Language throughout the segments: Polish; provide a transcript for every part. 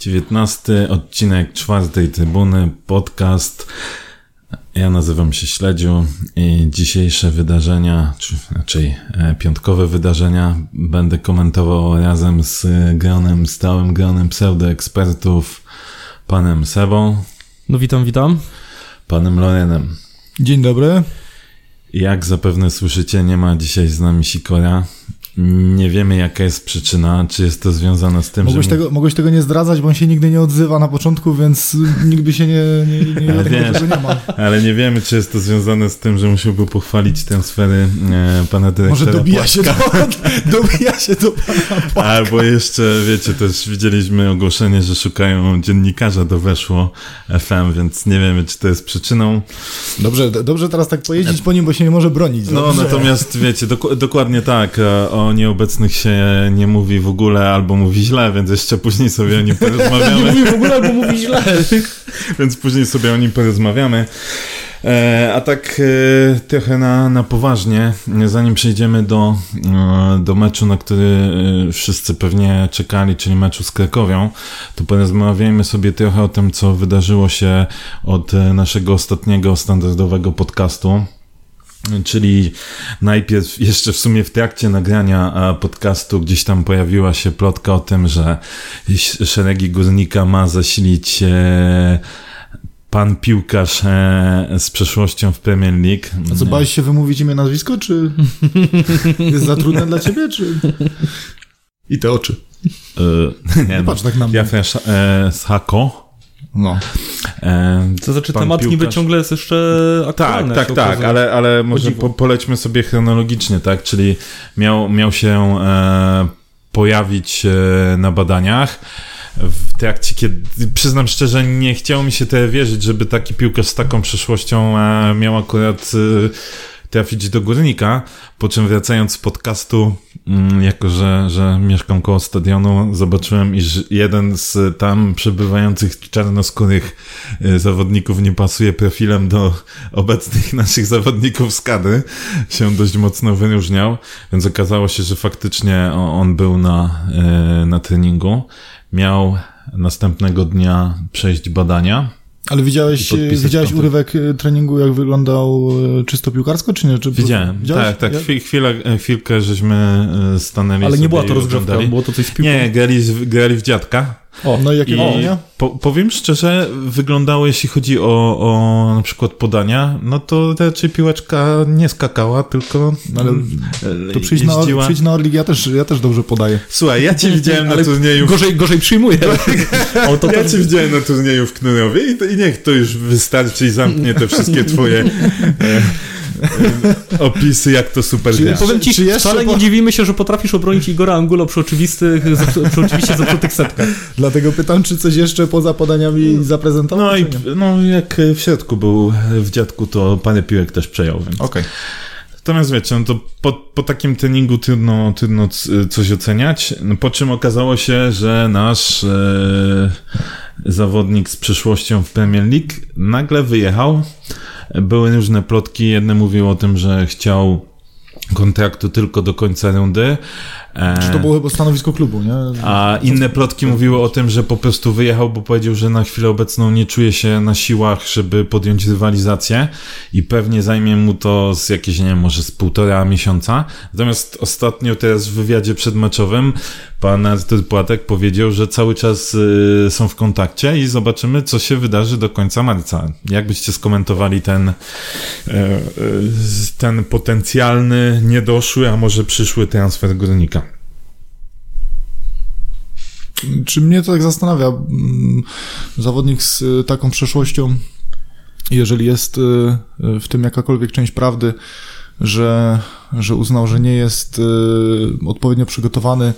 Dziewiętnasty odcinek czwartej trybuny, podcast. Ja nazywam się Śledziu i dzisiejsze wydarzenia, czy raczej e, piątkowe wydarzenia będę komentował razem z gronem, stałym gronem pseudoekspertów, panem Sebą, No witam, witam. panem Lorenem. Dzień dobry. Jak zapewne słyszycie, nie ma dzisiaj z nami Sikora. Nie wiemy jaka jest przyczyna, czy jest to związane z tym, Mogłeś że... tego, mogłeś tego nie zdradzać, bo on się nigdy nie odzywa na początku, więc nikt by się nie, nie, nie, Ale wiesz. nie ma. Ale nie wiemy, czy jest to związane z tym, że musiałby pochwalić transfery e, pana dyrektora. Może dobija się, do, dobija się do pana Albo jeszcze, wiecie, też widzieliśmy ogłoszenie, że szukają dziennikarza do Weszło FM, więc nie wiemy, czy to jest przyczyną. Dobrze, dobrze teraz tak pojeździć po nim, bo się nie może bronić. No, Dobrze. natomiast wiecie, doku- dokładnie tak, e, o nieobecnych się nie mówi w ogóle, albo mówi źle, więc jeszcze później sobie o nim Nie porozmawiamy. mówi w ogóle, albo mówi źle. więc później sobie o nim porozmawiamy. E, a tak e, trochę na, na poważnie, zanim przejdziemy do, e, do meczu, na który wszyscy pewnie czekali, czyli meczu z Krakowią, to porozmawiajmy sobie trochę o tym, co wydarzyło się od naszego ostatniego standardowego podcastu. Czyli najpierw, jeszcze w sumie w trakcie nagrania e, podcastu, gdzieś tam pojawiła się plotka o tym, że szeregi górnika ma zasilić e, pan piłkarz e, z przeszłością w Premier League. A co, bałeś się wymówić imię, nazwisko, czy jest za trudne dla ciebie, czy... I te oczy. E, nie, no, Patrz tak na mnie. Jafra e, Sako. No. E, To znaczy, Pan temat niby piłkarz- ciągle jest jeszcze Tak, aktualny. tak, tak, okazuje. ale, ale może po, polećmy sobie chronologicznie, tak? Czyli miał, miał się e, pojawić e, na badaniach w trakcie, kiedy przyznam szczerze, nie chciało mi się tyle wierzyć, żeby taki piłkarz z taką przeszłością e, miał akurat e, trafić do górnika, po czym wracając z podcastu, mm, jako że, że mieszkam koło stadionu, zobaczyłem, iż jeden z tam przebywających czarnoskórych e, zawodników nie pasuje profilem do obecnych naszych zawodników z kadry, się dość mocno wyróżniał, więc okazało się, że faktycznie on był na, e, na treningu. Miał następnego dnia przejść badania. Ale widziałeś, widziałeś urywek e, treningu, jak wyglądał e, czysto piłkarsko, czy nie? Czy Widziałem, Widziałeś? tak, tak, Ja- chwi- chwilę, chwilkę żeśmy e, stanęli Ale nie była to rozgrzewka, było to coś z piłką. Nie, grali, grali w dziadka. O, No i jakie I po, powiem szczerze, wyglądało, jeśli chodzi o, o na przykład podania, no to raczej piłeczka nie skakała, tylko Ale e, To przyjdź na, Or- przyjdź na Orlik, ja też, ja też dobrze podaję. Słuchaj, ja cię widziałem na turnieju gorzej, gorzej przyjmuje. O, to Ja też... cię widziałem na turnieju w Knurowie i, i niech to już wystarczy i zamknie te wszystkie twoje opisy, jak to super Czy gra. Powiem ci, Czy wcale po- nie dziwimy się, że potrafisz obronić Igora Angulo przy oczywistych, przy oczywiście zepsutych setkach. Dlatego pytam, czy coś jeszcze poza podaniami zaprezentował? No i czy nie? no, jak w środku był w dziadku, to parę piłek też przejął, więc... Okej. Natomiast wiecie, no to po, po takim treningu trudno, trudno c- coś oceniać, no po czym okazało się, że nasz e, zawodnik z przyszłością w Premier League nagle wyjechał. Były różne plotki, jedne mówiły o tym, że chciał kontraktu tylko do końca rundy. E, Czy to było chyba stanowisko klubu, nie? a inne plotki mówiły o tym, że po prostu wyjechał, bo powiedział, że na chwilę obecną nie czuje się na siłach, żeby podjąć rywalizację i pewnie zajmie mu to z jakieś, nie wiem, może z półtora miesiąca. Natomiast ostatnio teraz w wywiadzie przedmeczowym pan Artur Płatek powiedział, że cały czas y, są w kontakcie i zobaczymy, co się wydarzy do końca marca. Jak byście skomentowali ten, e, e, ten potencjalny, niedoszły, a może przyszły transfer górnika? Czy mnie to tak zastanawia? mm, Zawodnik z y, taką przeszłością, jeżeli jest y, y, w tym jakakolwiek część prawdy, że, że uznał, że nie jest odpowiednio przygotowany.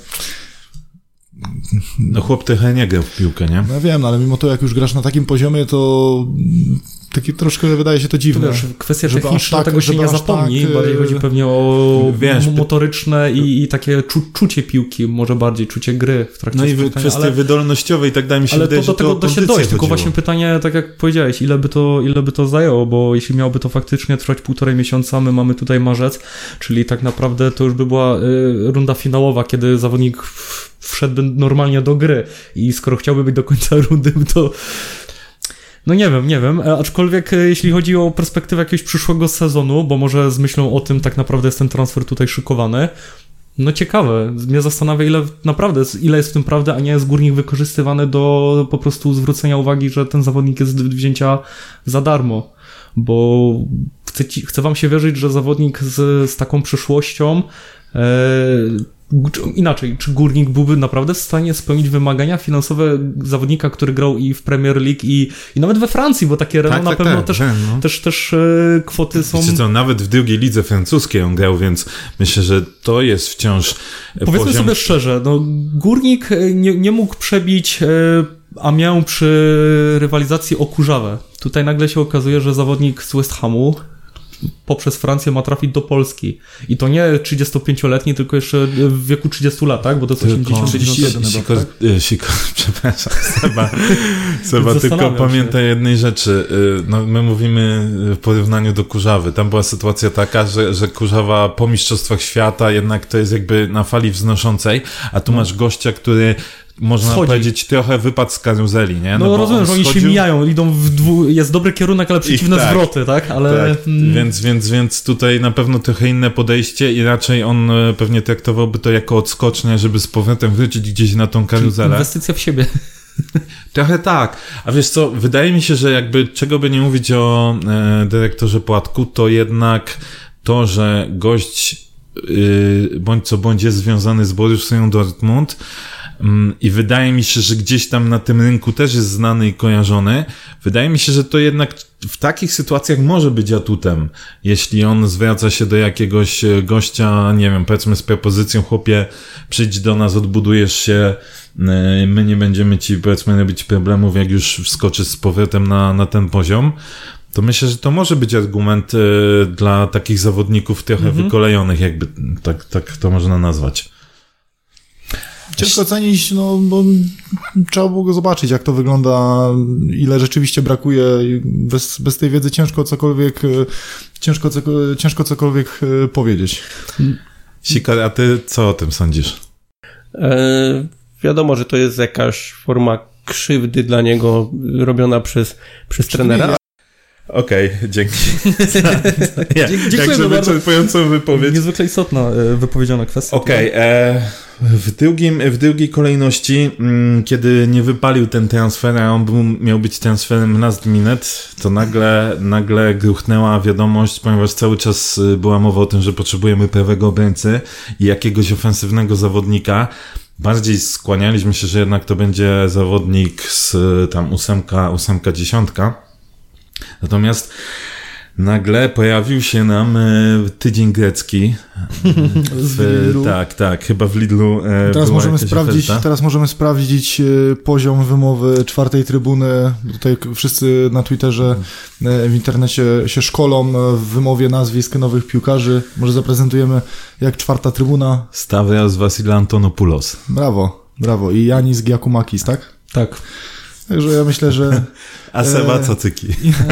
No chłop trochę nie grał w piłkę, nie? No ja wiem, ale mimo to jak już grasz na takim poziomie, to mm, taki troszkę wydaje się to To dziwne. wiesz, kwestia Żeby techniczna, tak- tego się nie aż zapomni. tak, bardziej chodzi pewnie o wiesz, motoryczne i, i takie czu, czucie piłki, może bardziej czucie gry w trakcie No i spotkania, kwestie ale, wydolnościowe i tak dalej mi się ale wydaje, to do że tego o da się dojść, tylko właśnie pytanie, tak jak powiedziałeś, ile by, to, ile by to zajęło, bo jeśli miałoby to faktycznie trwać półtorej miesiąca, my mamy tutaj marzec, czyli tak naprawdę to już by była y, runda finałowa, kiedy zawodnik w- wszedłby normalnie do gry. I skoro chciałby być do końca rundy, to no nie wiem, nie wiem, e, aczkolwiek e, jeśli chodzi o perspektywę jakiegoś przyszłego sezonu, bo może z myślą o tym tak naprawdę jest ten transfer tutaj szykowany, no ciekawe, mnie zastanawia ile naprawdę, ile jest w tym prawdy, a nie jest górnik wykorzystywany do po prostu zwrócenia uwagi, że ten zawodnik jest wzięcia za darmo, bo chcę, ci, chcę wam się wierzyć, że zawodnik z, z taką przyszłością e, czy- Inaczej, czy górnik byłby naprawdę w stanie spełnić wymagania finansowe zawodnika, który grał i w Premier League, i, i nawet we Francji, bo takie Renault na pewno też, wiem, no. też, też e, kwoty są. Wiecie co, nawet w drugiej lidze francuskiej on grał, więc myślę, że to jest wciąż Powiedzmy poziom... sobie szczerze, no, górnik e, nie, nie mógł przebić, e, a miał przy rywalizacji o Kurzawę. Tutaj nagle się okazuje, że zawodnik z West Hamu poprzez Francję ma trafić do Polski. I to nie 35-letni, tylko jeszcze w wieku 30 lat, tak? Bo to jest Tylko 80 31 Siko, tak? Siko, przepraszam, Seba, Seba tylko pamiętaj jednej rzeczy. y, No, my mówimy w porównaniu do Kurzawy. Tam była sytuacja taka, że, że Kurzawa po Mistrzostwach Świata jednak to jest jakby na fali wznoszącej, a tu masz gościa, który można Schodzi. powiedzieć trochę wypadł z karuzeli, nie? No, bo rozumiem, on że oni się schodził- mijają, idą w dwu... jest dobry kierunek, ale przeciwne tak. zwroty, tak? Ale Tak, mm, więc, więc, więc tutaj na pewno trochę inne podejście i raczej on e, pewnie traktowałby to jako odskocznię, żeby z powrotem wrócić gdzieś na tą karuzelę. inwestycja w siebie. Trochę tak. A wiesz co, wydaje mi się, że jakby czego by nie mówić o e, dyrektorze Płatku, to jednak to, że gość y, bądź co bądź jest związany z Borussią Dortmund i wydaje mi się, że gdzieś tam na tym rynku też jest znany i kojarzony. Wydaje mi się, że to jednak w takich sytuacjach może być atutem, jeśli on zwraca się do jakiegoś e, gościa, nie wiem, powiedzmy z propozycją, chłopie, przyjdź do nas, odbudujesz się, e, my nie będziemy ci, powiedzmy, robić problemów, jak już wskoczysz z powrotem na, na ten poziom, to myślę, że to może być argument e, dla takich zawodników trochę wykolejonych, jakby tak, tak to można nazwać. Ciężko ocenić, no bo trzeba było go zobaczyć, jak to wygląda, ile rzeczywiście brakuje. i Bez, bez tej wiedzy ciężko cokolwiek, e, ciężko, co- ciężko cokolwiek e, powiedzieć. Sikar, a ty co o tym sądzisz? E, wiadomo, że to jest jakaś forma krzywdy dla niego robiona przez, przez trenera. Okej, dzięki. ja, dziękujemy bardzo. wyczerpującą wypowiedź. Niezwykle istotna e, wypowiedziana kwestia. Okej, e, w, drugim, w drugiej kolejności, mm, kiedy nie wypalił ten transfer, a on był, miał być transferem last minute, to nagle, nagle gruchnęła wiadomość, ponieważ cały czas y, była mowa o tym, że potrzebujemy prawego obrońcy i jakiegoś ofensywnego zawodnika. Bardziej skłanialiśmy się, że jednak to będzie zawodnik z y, tam ósemka, ósemka, dziesiątka. Natomiast nagle pojawił się nam e, tydzień grecki. W, Lidlu. tak, tak, chyba w Lidlu. E, Teraz możemy, sprawdzić, oferta. teraz możemy sprawdzić e, poziom wymowy czwartej trybuny. Tutaj wszyscy na Twitterze, e, w internecie się szkolą w wymowie nazwisk nowych piłkarzy. Może zaprezentujemy jak czwarta trybuna. Stavros Vasile Antonopoulos. Brawo, brawo. I Janis Giakumakis, tak? Tak. Także ja myślę, że A Seba Cacyki.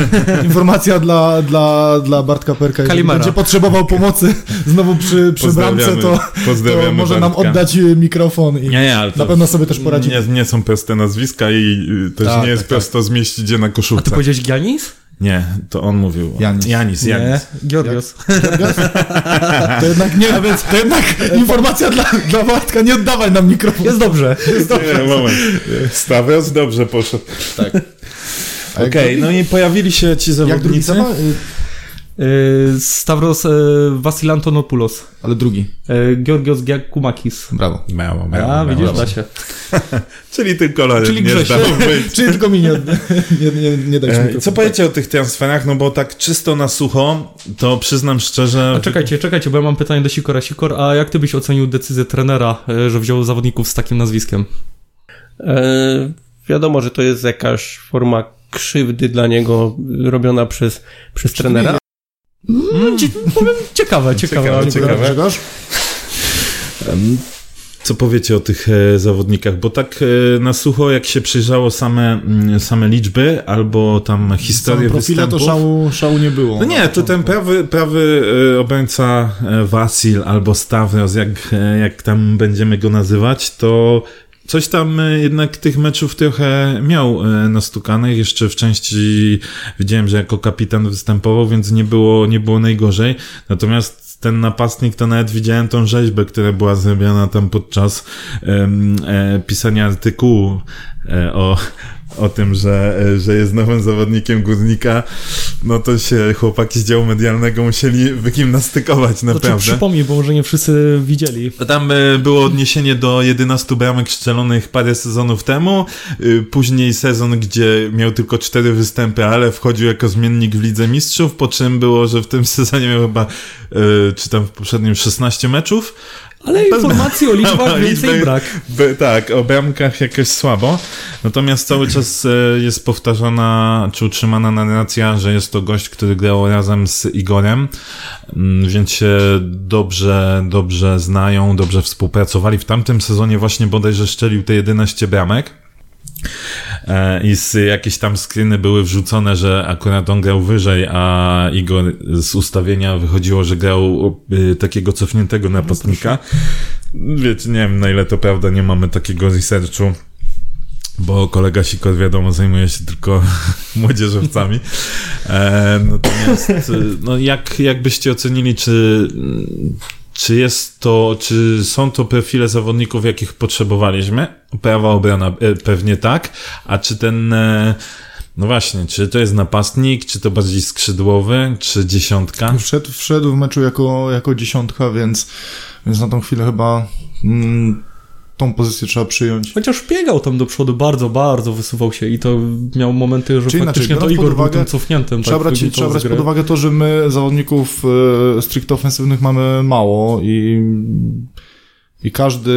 informacja dla, dla, dla Bartka Perka, jeżeli będzie potrzebował pomocy znowu przy, przy bramce, to, to może nam Bartka. oddać e, mikrofon i Nie, nie, ale na pewno sobie też poradzi. nie, nie są proste nazwiska i y, też Tak, nie jest tak, tak. prosto zmieścić je na A ty koszulce. powiedziałeś Giannis? Nie, to on mówił. Janis. Janis, Janis. Nie, Georgios. To jednak nie, to jednak informacja dla, dla Bartka, nie oddawaj nam mikrofon. Jest dobrze. Nie, moment. Stavros dobrze poszedł. Tak. A Okej, drugi- no i pojawili się ci Jak drugi Stavros e, Vasilantonopoulos. Ale drugi. E, Georgios Giakumakis. Brawo. Miało, A, miało, widzisz, miało. da się. Czyli tym kolorem Czyli nie Grześ. Czyli tylko mi nie, nie, nie, nie E, mikrofonu. Co powiecie o tych transferach? No bo tak czysto na sucho, to przyznam szczerze... A czekajcie, czekajcie, bo ja mam pytanie do Sikora. Sikor, a jak ty byś ocenił decyzję trenera, e, że wziął zawodników z takim nazwiskiem? E, wiadomo, że to jest jakaś forma krzywdy dla niego robiona przez, przez trenera. Mm, cie, powiem, ciekawe, ciekawe. Ciekawe, ciekawe. Grzegorz? Co powiecie o tych e, zawodnikach? Bo tak e, na sucho, jak się przyjrzało same, mm, same liczby albo tam historię profile to występów... szału, szału nie było. No nie, to ten prawy, prawy e, obrońca Wasil albo Stavros, jak, jak tam będziemy go nazywać, to coś tam e, jednak tych meczów trochę miał e, nastukanych. Jeszcze w części widziałem, że jako kapitan występował, więc nie było, nie było najgorzej. Natomiast ten napastnik, to nawet widziałem tą rzeźbę, która była zrobiona tam podczas em, e, pisania artykułu e, o, o tym, że, e, że jest nowym zawodnikiem górnika, no to się chłopaki z działu medialnego musieli wygimnastykować Znaczy, naprawdę. przypomnij, bo może nie wszyscy widzieli. Tam e, było odniesienie do 11 bramek strzelonych parę sezonów temu. Y, Później sezon, gdzie miał tylko 4 występy, ale wchodził jako zmiennik w Lidze Mistrzów, po czym było, że w tym sezonie miał chyba, y, czy tam w poprzednim 16 meczów. Ale informacji o liczbach więcej Liczby- brak. B, tak, o bramkach jakoś słabo. Natomiast cały czas e, jest powtarzana, czy utrzymana narracja, że jest to gość, który grał razem z Igorem, Mm, więc się dobrze, dobrze znają, dobrze współpracowali. W tamtym sezonie właśnie bodajże szczelił te 11 bramek. E, I z jakieś tam screeny były wrzucone, że akurat on grał wyżej, a Igor z ustawienia wychodziło, że grał y, takiego cofniętego napastnika. Wiecie, nie wiem na ile to prawda, nie mamy takiego researchu, bo kolega Sikor wiadomo zajmuje się tylko młodzieżowcami. E, natomiast no jak, jak byście ocenili, czy czy jest to, czy są to profile zawodników, jakich potrzebowaliśmy? Prawa obrona e, pewnie tak, a czy ten, e, no właśnie, czy to jest napastnik, czy to bardziej skrzydłowy, czy dziesiątka? Wszedł, wszedł w meczu jako, jako dziesiątka, więc, więc na tą chwilę chyba mm, tą pozycję trzeba przyjąć. Chociaż biegał tam do przodu, bardzo, bardzo wysuwał się i to miał momenty, że Czyli faktycznie inaczej, to Igor pod był uwagę- tym cofniętym. Trzeba, tak, brać, trzeba brać pod uwagę to, że my zawodników e, stricte ofensywnych mamy mało i, i każdy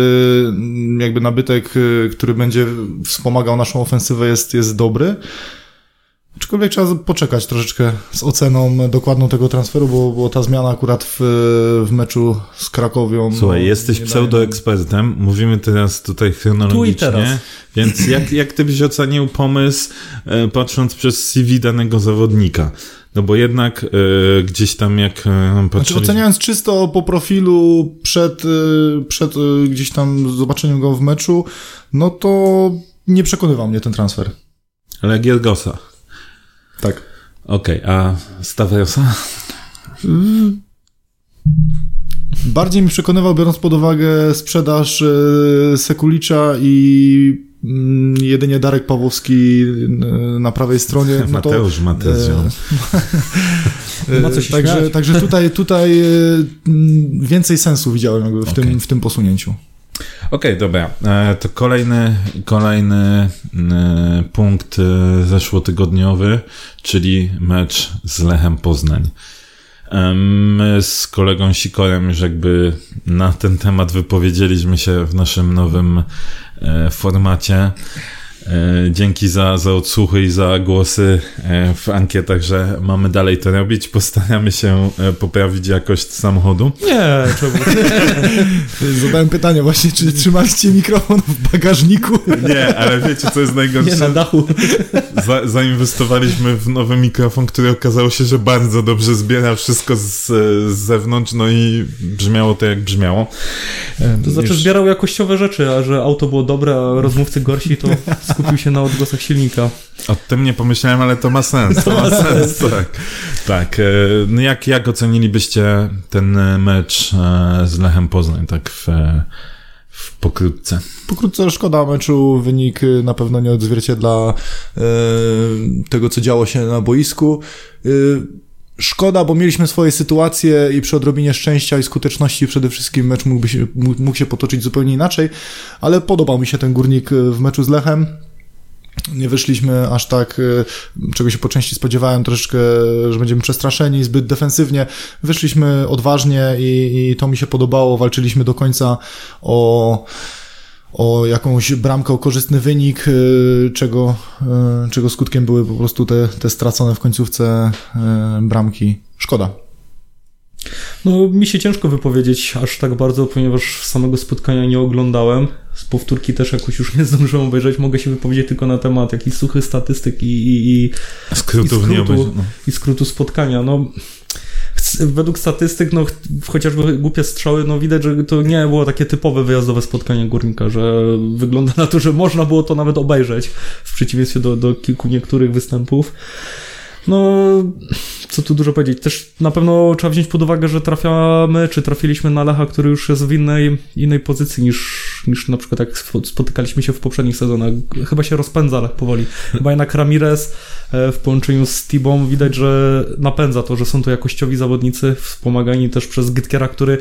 jakby nabytek, e, który będzie wspomagał naszą ofensywę jest, jest dobry. Aczkolwiek trzeba poczekać troszeczkę z oceną dokładną tego transferu, bo, bo ta zmiana akurat w, w meczu z Krakowią. Słuchaj, no, jesteś nie daje- pseudoekspertem, mówimy teraz tutaj chronologicznie, teraz. więc jak, jak ty byś ocenił pomysł, e, patrząc przez CV danego zawodnika? No bo jednak e, gdzieś tam jak e, Znaczy patrzyli... oceniając czysto po profilu przed, y, przed y, gdzieś tam zobaczeniem go w meczu, no to nie przekonywał mnie ten transfer. Ale Giergosa. Tak. Okej, a Stavrosa? Bardziej mi przekonywał, biorąc pod uwagę sprzedaż y, Sekulicza i mm, jedynie Darek Pawłowski y, na prawej stronie. No to, Mateusz Mateusz. e, ma co się także, śmiać. także tutaj, tutaj mm, więcej sensu widziałem jakby w, Okej. tym, w tym posunięciu. Okej, dobra. E, to kolejny, kolejny e, punkt e, zeszłotygodniowy, czyli mecz z Lechem Poznań. My z kolegą Sikorem już jakby na ten temat wypowiedzieliśmy się w naszym nowym formacie. E, Dzięki za, za odsłuchy i za głosy e, w ankietach, że mamy dalej to robić. Postaramy się e, poprawić jakość samochodu. Nie, czemu? Zadałem pytanie właśnie, czy trzymaliście mikrofon w bagażniku? Nie, ale wiecie, co jest najgorsze? Nie na dachu. Za, zainwestowaliśmy w nowy mikrofon, który okazało się, że bardzo dobrze zbiera wszystko z, z zewnątrz, no i brzmiało to jak brzmiało. To znaczy Już- zbierał jakościowe rzeczy, a że auto było dobre, a rozmówcy gorsi, to skupił się na odgłosach silnika. O tym nie pomyślałem, ale to ma sens. To ma sens, tak. Tak. e, No jak, jak ocenilibyście ten e, mecz e, z Lechem Poznań, tak w, w pokrótce? Pokrótce szkoda meczu, wynik na pewno nie odzwierciedla e, tego, co działo się na boisku. Szkoda, bo mieliśmy swoje sytuacje i przy odrobinie szczęścia i skuteczności przede wszystkim mecz mógłby się, mógł się potoczyć zupełnie inaczej, ale podobał mi się ten górnik e, w meczu z Lechem. Nie wyszliśmy aż tak, e, czego się po części spodziewałem, troszeczkę, że będziemy przestraszeni zbyt defensywnie. Wyszliśmy odważnie i, i to mi się podobało. Walczyliśmy do końca o, o jakąś bramkę, o korzystny wynik, y, czego, y, czego skutkiem były po prostu te, te stracone w końcówce y, bramki. Szkoda. No, mi się ciężko wypowiedzieć aż tak bardzo, ponieważ samego spotkania nie oglądałem. Z powtórki też jakoś już nie zdążyłem obejrzeć. Mogę się wypowiedzieć tylko na temat jakichś suchych statystyk i, i, i, Skrótów i, skrótu, no. i skrótu spotkania. No, według statystyk, no, ch- chociażby głupie strzały, no widać, że to nie było takie typowe wyjazdowe spotkanie górnika, że wygląda na to, że można było to nawet obejrzeć, w przeciwieństwie do, do kilku niektórych występów. No, co tu dużo powiedzieć. Też na pewno trzeba wziąć pod uwagę, że trafiamy, czy trafiliśmy na Lecha, który już jest w innej, innej pozycji niż, niż na przykład jak spo- spotykaliśmy się w poprzednich sezonach. Chyba się rozpędza powoli. Chyba jednak Ramirez e, w połączeniu z Tibą widać, że napędza to, że są to jakościowi zawodnicy, wspomagani też przez Gytkiera, który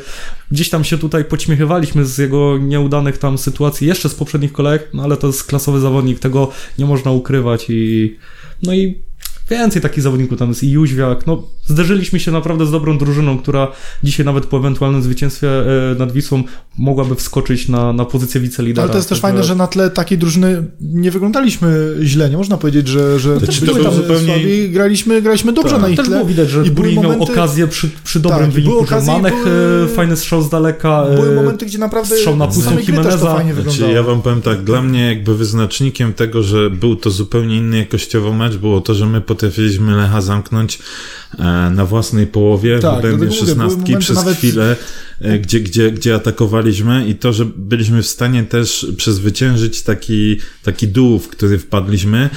gdzieś tam się tutaj poćmiechywaliśmy z jego nieudanych tam sytuacji jeszcze z poprzednich kolejek, no ale to jest klasowy zawodnik, tego nie można ukrywać i no i Więcej takich zawodników tam jest i Jóźwiak. No, zderzyliśmy się naprawdę z dobrą drużyną, która dzisiaj nawet po ewentualnym zwycięstwie e, nad Wisłą mogłaby wskoczyć na, na pozycję wicelidera. Ale to jest też fajne, że na tle takiej drużyny nie wyglądaliśmy źle. Nie można powiedzieć, że, że też byli było tam zupełnie- słabi. Graliśmy, graliśmy dobrze Tak. na ich Też tle. było widać, że I były miał momenty- okazję przy, przy dobrym Tak, wyniku, że Manech były- e, fajny strzał z daleka. e, Były momenty, gdzie naprawdę strzał na pustą też to Jimeneza. fajnie Znaczy, wyglądało. ja wam powiem tak, dla mnie jakby wyznacznikiem tego, że był to zupełnie inny jakościowo mecz, było to, że my potrafiliśmy Lecha zamknąć e, na własnej połowie, Tak, były szesnastki przez nawet- chwilę, e, gdzie, gdzie, gdzie atakowaliśmy i to, że byliśmy w stanie też przezwyciężyć taki, taki dół, w który wpadliśmy,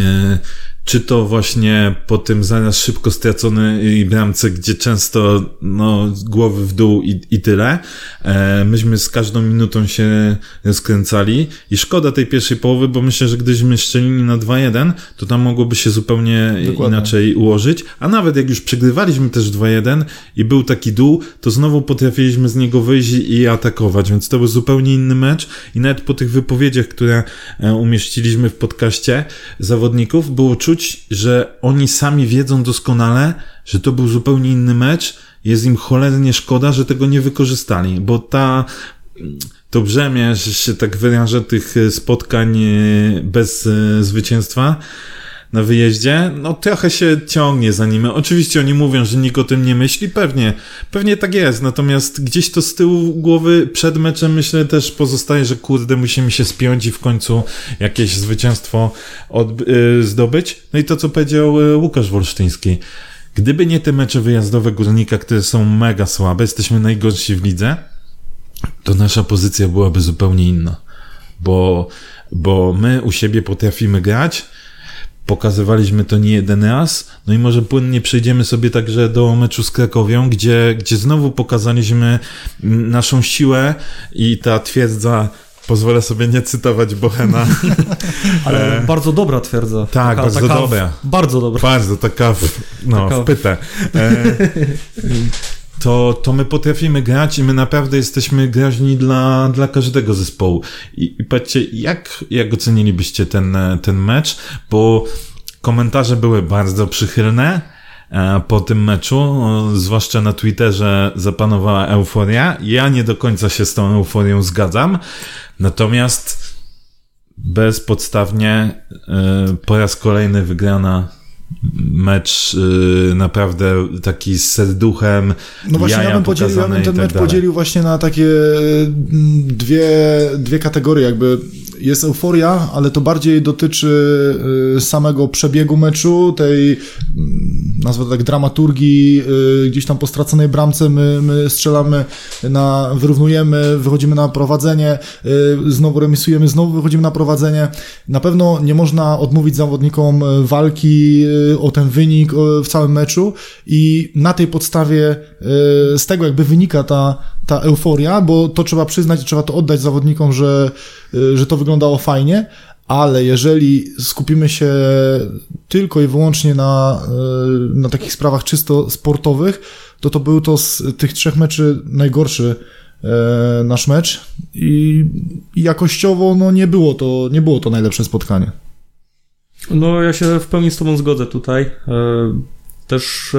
E, Czy to właśnie po tym zaraz szybko straconej bramce, gdzie często no, głowy w dół i, i tyle. E, myśmy z każdą minutą się rozkręcali i szkoda tej pierwszej połowy, bo myślę, że gdybyśmy strzelili na 2-1, to tam mogłoby się zupełnie Dokładnie. inaczej ułożyć. A nawet jak już przegrywaliśmy też 2-1 i był taki dół, to znowu potrafiliśmy z niego wyjść i atakować, więc to był zupełnie inny mecz i nawet po tych wypowiedziach, które e, umieściliśmy w podcaście zawodników, było czuć, że oni sami wiedzą doskonale, że to był zupełnie inny mecz. Jest im cholernie szkoda, że tego nie wykorzystali, bo ta to brzemię, że się tak wyrażę, tych spotkań e, bez e, zwycięstwa na wyjeździe, no trochę się ciągnie za nimi. Oczywiście oni mówią, że nikt o tym nie myśli, pewnie, pewnie tak jest, natomiast gdzieś to z tyłu głowy przed meczem myślę też pozostaje, że kurde, musimy się spiąć i w końcu jakieś zwycięstwo od, y, zdobyć. No i to, co powiedział y, Łukasz Wolsztyński. Gdyby nie te mecze wyjazdowe Górnika, które są mega słabe, jesteśmy najgorsi w lidze, to nasza pozycja byłaby zupełnie inna. Bo, bo my u siebie potrafimy grać, pokazywaliśmy to nie jeden raz, no i może płynnie przejdziemy sobie także do meczu z Krakowią, gdzie, gdzie znowu pokazaliśmy naszą siłę i ta twierdza, pozwolę sobie nie cytować Bohena, Ale E, bardzo dobra twierdza. tak, bardzo dobra. Bardzo dobra. bardzo taka, w, no, Taka- w pytę. E, to, to my potrafimy grać i my naprawdę jesteśmy groźni dla, dla każdego zespołu. I, i patrzcie, jak, jak ocenilibyście ten, ten mecz? Bo komentarze były bardzo przychylne e, po tym meczu, zwłaszcza na Twitterze zapanowała euforia. Ja nie do końca się z tą euforią zgadzam, natomiast bezpodstawnie e, po raz kolejny wygrana mecz y, naprawdę taki z serduchem, No właśnie, ja bym, podzielił, ja bym ten tak mecz dalej. podzielił właśnie na takie mm, dwie, dwie kategorie, jakby jest euforia, ale to bardziej dotyczy y, samego przebiegu meczu, tej, mm, nazwę tak, dramaturgii, y, gdzieś tam po straconej bramce my, my strzelamy, na, wyrównujemy, wychodzimy na prowadzenie, y, znowu remisujemy, znowu wychodzimy na prowadzenie. Na pewno nie można odmówić zawodnikom walki o ten wynik w całym meczu i na tej podstawie z tego jakby wynika ta, ta euforia, bo to trzeba przyznać, trzeba to oddać zawodnikom, że, y, że to wyglądało fajnie, ale jeżeli skupimy się tylko i wyłącznie na, e, na takich sprawach czysto sportowych, to to był to z tych trzech meczy najgorszy e, nasz mecz i jakościowo no, nie, było to, nie było to najlepsze spotkanie. No, ja się w pełni z Tobą zgodzę tutaj. Też, e,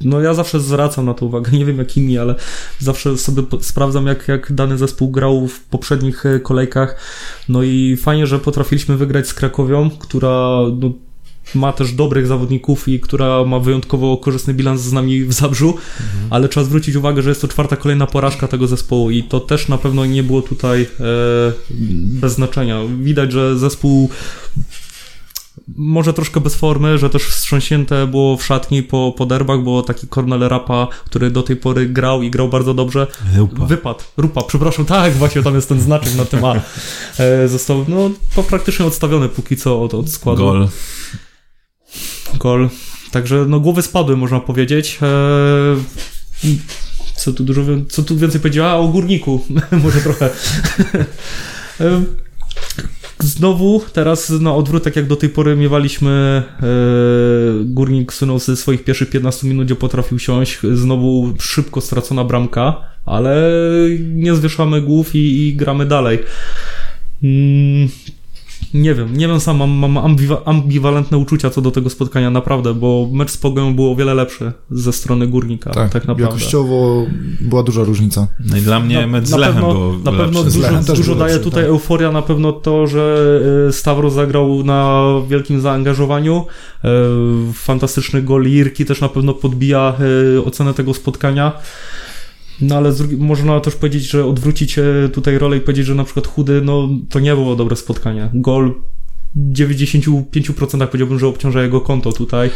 no ja zawsze zwracam na to uwagę, nie wiem jak inni, ale zawsze sobie sprawdzam, jak, jak dany zespół grał w poprzednich e, kolejkach. No i fajnie, że potrafiliśmy wygrać z Krakowią, która no, ma też dobrych zawodników i która ma wyjątkowo korzystny bilans z nami w Zabrzu, mhm. ale trzeba zwrócić uwagę, że jest to czwarta kolejna porażka tego zespołu i to też na pewno nie było tutaj e, bez znaczenia. Widać, że zespół może troszkę bez formy, że też wstrząśnięte było w szatni po, po derbach, bo taki Cornel Rapa, który do tej pory grał i grał bardzo dobrze, Rupa. wypadł. Rupa, przepraszam, tak, właśnie tam jest ten znaczek na tym A. E, został, no, to praktycznie odstawiony póki co od, od składu. Gol. Gol. Także, no, głowy spadły, można powiedzieć. E, co tu dużo, co tu więcej powiedziała? O górniku, może trochę. Znowu teraz na odwrót, tak jak do tej pory miewaliśmy, e, Górnik sunął ze swoich pierwszych 15 minut, gdzie potrafił siąść. Znowu szybko stracona bramka, ale nie zwieszamy głów i, i gramy dalej. Mm, nie wiem, nie wiem sam, mam, mam ambiwa ambiwalentne uczucia co do tego spotkania, naprawdę, bo mecz z Pogą był o wiele lepszy ze strony Górnika, tak, tak naprawdę. jakościowo była duża różnica. No i dla mnie na, mecz z Lechem pewno, był Na pewno lepszy. dużo, dużo daje lepszy, tutaj tak. euforia, na pewno to, że y, Stawro zagrał na wielkim zaangażowaniu, y, fantastyczny gol Irki też na pewno podbija y, ocenę tego spotkania. No ale można też powiedzieć, że odwrócić tutaj rolę i powiedzieć, że na przykład chudy, no to nie było dobre spotkanie. Gol w 95% powiedziałbym, że obciąża jego konto tutaj.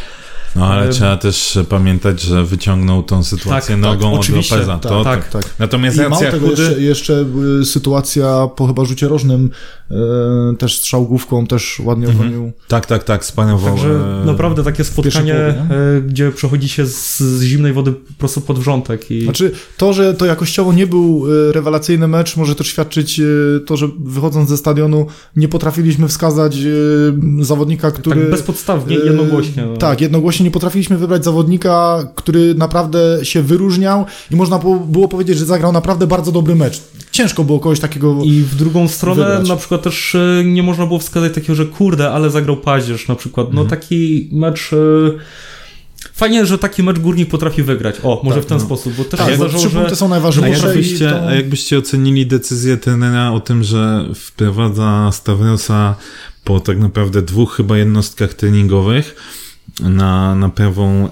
No ale trzeba też pamiętać, że wyciągnął tą sytuację tak, nogą tak, od Lopeza. Tak, to, tak, tak. Natomiast I mało tego, chudy... jeszcze, jeszcze sytuacja po chyba rzucie rożnym, e, też strzał główką, też ładnie mhm. obronił. Tak, tak, tak, wspaniało. Także e, naprawdę takie spotkanie, e, gdzie przechodzi się z, z, zimnej wody prosto pod wrzątek. I... Znaczy to, że to jakościowo nie był e, rewelacyjny mecz, może też świadczyć e, to, że wychodząc ze stadionu nie potrafiliśmy wskazać zawodnika, który... Tak bezpodstawnie, jednogłośnie. No. Tak, jednogłośnie nie potrafiliśmy wybrać zawodnika, który naprawdę się wyróżniał i można było powiedzieć, że zagrał naprawdę bardzo dobry mecz. Ciężko było kogoś takiego I w drugą stronę wybrać. na przykład też e, nie można było wskazać takiego, że kurde, ale zagrał paździerz na przykład. No mhm. taki mecz... E, fajnie, że taki mecz górnik potrafi wygrać. O, może tak, w ten no. sposób, bo też tak, zdarzyło, trzy punkty są najważniejsze. A jakbyście, to... a jakbyście ocenili decyzję trenera o tym, że wprowadza Stavrosa po tak naprawdę dwóch chyba jednostkach treningowych, na, na prawą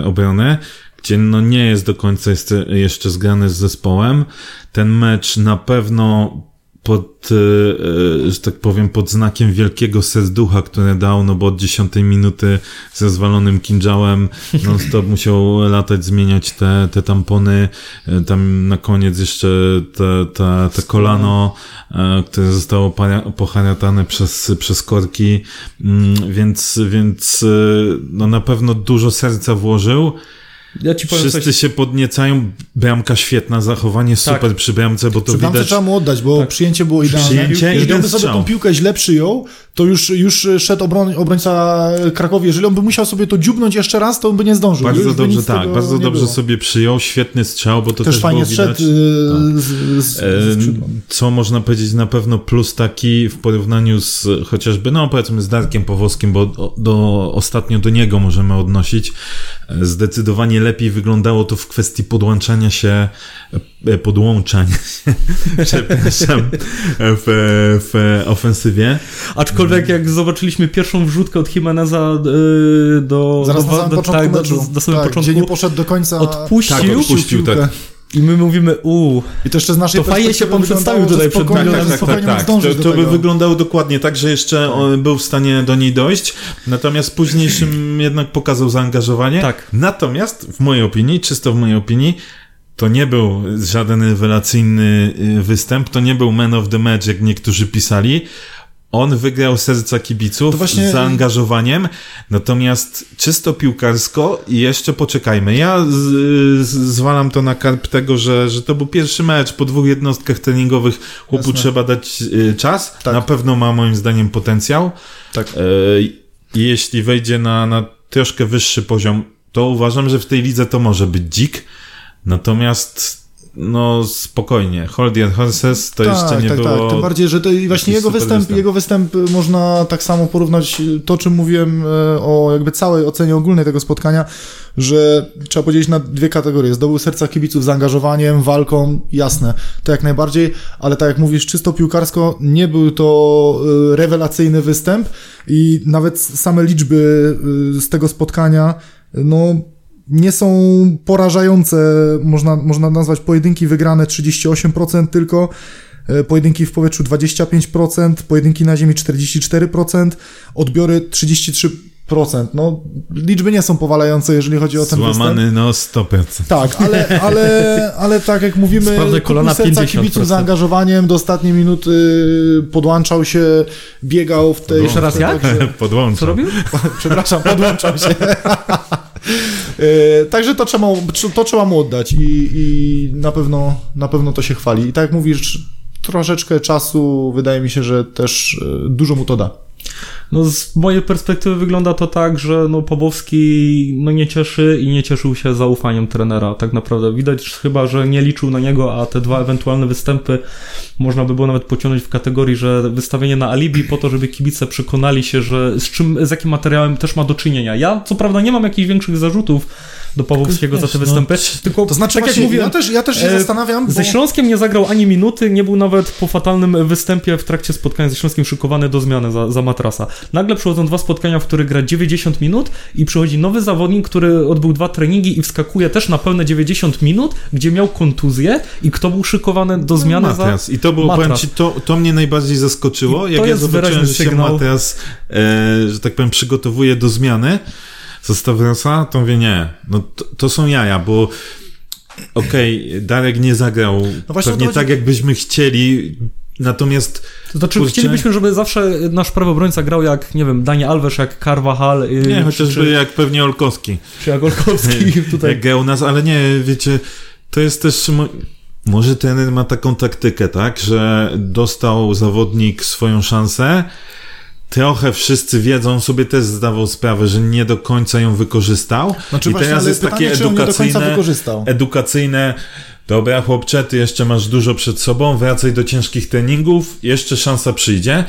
e, obronę, gdzie no nie jest do końca jest jeszcze zgrany z zespołem. Ten mecz na pewno pod, e, e, że tak powiem, pod znakiem wielkiego serducha, które dał, no bo od dziesiątej minuty ze zwalonym kinżałem non stop musiał latać, zmieniać te, te tampony, e, tam na koniec jeszcze te, te, te kolano, które zostało pochariatane przez, przez korki, mm, więc, więc no na pewno dużo serca włożył. Ja ci powiem Wszyscy coś... się podniecają, bramka świetna, zachowanie tak. super przy bramce, bo to przy widać... trzeba mu oddać, bo tak. przyjęcie było idealne. Przyjęcie Jeżeli on by sobie tą piłkę źle przyjął, to już, już szedł obroń, obrońca Krakowi. Jeżeli on by musiał sobie to dziubnąć jeszcze raz, to on by nie zdążył. Bardzo dobrze, tak, bardzo dobrze było. sobie przyjął, świetny strzał, bo to też, też fajnie było widać. Szedł, tak. z, z, z Co można powiedzieć na pewno plus taki w porównaniu z chociażby, no powiedzmy z Darkiem Powoskim, bo do, ostatnio do niego możemy odnosić. Zdecydowanie lepiej wyglądało to w kwestii podłączania się, e, podłączania się, przepraszam, w, w ofensywie. Aczkolwiek jak zobaczyliśmy pierwszą wrzutkę od Jimeneza yy, do... Zaraz do, na samym do, początku tak, meczu. Do, do samego tak, początku. Gdzie nie poszedł do końca... Odpuścił. Tak, odpuścił, tak. I my mówimy, uuu. I to jeszcze z naszej To fajnie się pan przedstawił tutaj przed milionem. Tak, tak, tak, tak. To, to by wyglądało dokładnie tak, że jeszcze on był w stanie do niej dojść, natomiast późniejszym jednak pokazał zaangażowanie. Tak. Natomiast w mojej opinii, czysto w mojej opinii, to nie był żaden rewelacyjny y, występ, to nie był man of the match, jak niektórzy pisali, on wygrał serca kibiców To właśnie- z zaangażowaniem, natomiast czysto piłkarsko i jeszcze poczekajmy. Ja z, z, zwalam to na karp tego, że, że to był pierwszy mecz po dwóch jednostkach treningowych. Chłopu Jasne. trzeba dać y, czas. Tak. Na pewno ma moim zdaniem potencjał. Tak. I jeśli wejdzie na, na troszkę wyższy poziom, to uważam, że w tej lidze to może być dzik. Natomiast no spokojnie, Hold Your Horses to jeszcze nie tak, było... Tak, tym bardziej, że to i właśnie jego występ, występ. jego występ y, można tak samo porównać y, to, czym mówiłem e, o jakby całej ocenie ogólnej tego spotkania, że trzeba podzielić na dwie kategorie. Zdobył serca kibiców zaangażowaniem, walką, jasne, to jak najbardziej, ale tak jak mówisz, czysto piłkarsko nie był to y, rewelacyjny występ i nawet same liczby y, z tego spotkania, no nie są porażające, można, można nazwać pojedynki wygrane 38% tylko, e, pojedynki w powietrzu 25%, pojedynki na ziemi 44%, odbiory 33%. No, liczby nie są powalające, jeżeli chodzi o ten występ. Złamany no 100%. Tak, ale, ale, ale tak jak mówimy, Sprawdzę kolana kupił serca 50%. kibiców zaangażowaniem, do ostatniej minuty podłączał się, biegał w tej... Jeszcze raz jak? Podłączam. Co robił? Przepraszam, podłączam się. E, Także to trzeba, to trzeba mu oddać i, i na, pewno, na pewno to się chwali. I tak jak mówisz, troszeczkę czasu wydaje mi się, że też e, dużo mu to da. No z mojej perspektywy wygląda to tak, że no Pawłowski no nie cieszy i nie cieszył się zaufaniem trenera. Tak naprawdę widać chyba, że nie liczył na niego, a te dwa ewentualne występy można by było nawet pociągnąć w kategorii, że wystawienie na alibi po to, żeby kibice przekonali się, że z czym, z jakim materiałem też ma do czynienia. Ja co prawda nie mam jakichś większych zarzutów do Pawłowskiego za te no, występy, tylko To znaczy, tak właśnie, jak mówiłem, ja, też, ja też się e, zastanawiam, bo... Ze Śląskiem nie zagrał ani minuty, nie był nawet po fatalnym występie w trakcie spotkania ze Śląskiem szykowany do zmiany za, za matrasa. Nagle przychodzą dwa spotkania, w których gra 90 minut i przychodzi nowy zawodnik, który odbył dwa treningi i wskakuje też na pełne 90 minut, gdzie miał kontuzję i kto był szykowany do zmiany za... Matras. I to było, Matras. powiem ci, to, to mnie najbardziej zaskoczyło, I jak ja zobaczyłem, że się sygnał. Matras, e, że tak powiem, przygotowuje do zmiany ze Stavrasa, to mówię, nie, no to, to są jaja, bo okej, Darek nie zagrał No właśnie pewnie tak, jakbyśmy chcieli, natomiast To znaczy, Kurczę. chcielibyśmy, żeby zawsze nasz prawy obrońca grał jak, nie wiem, Dani Alves, jak Carvajal, yy, nie, chociażby czy, jak pewnie Olkowski. czy jak Olkowski tutaj. Jak grał nas, ale nie, wiecie, to jest też... Mo- może ten ma taką taktykę, tak, że dostał zawodnik swoją szansę, trochę wszyscy wiedzą, sobie też zdawał sprawę, że nie do końca ją wykorzystał. Znaczy I właśnie, teraz jest pytanie, takie edukacyjne, edukacyjne, dobra chłopcze, ty jeszcze masz dużo przed sobą, wracaj do ciężkich treningów, jeszcze szansa przyjdzie.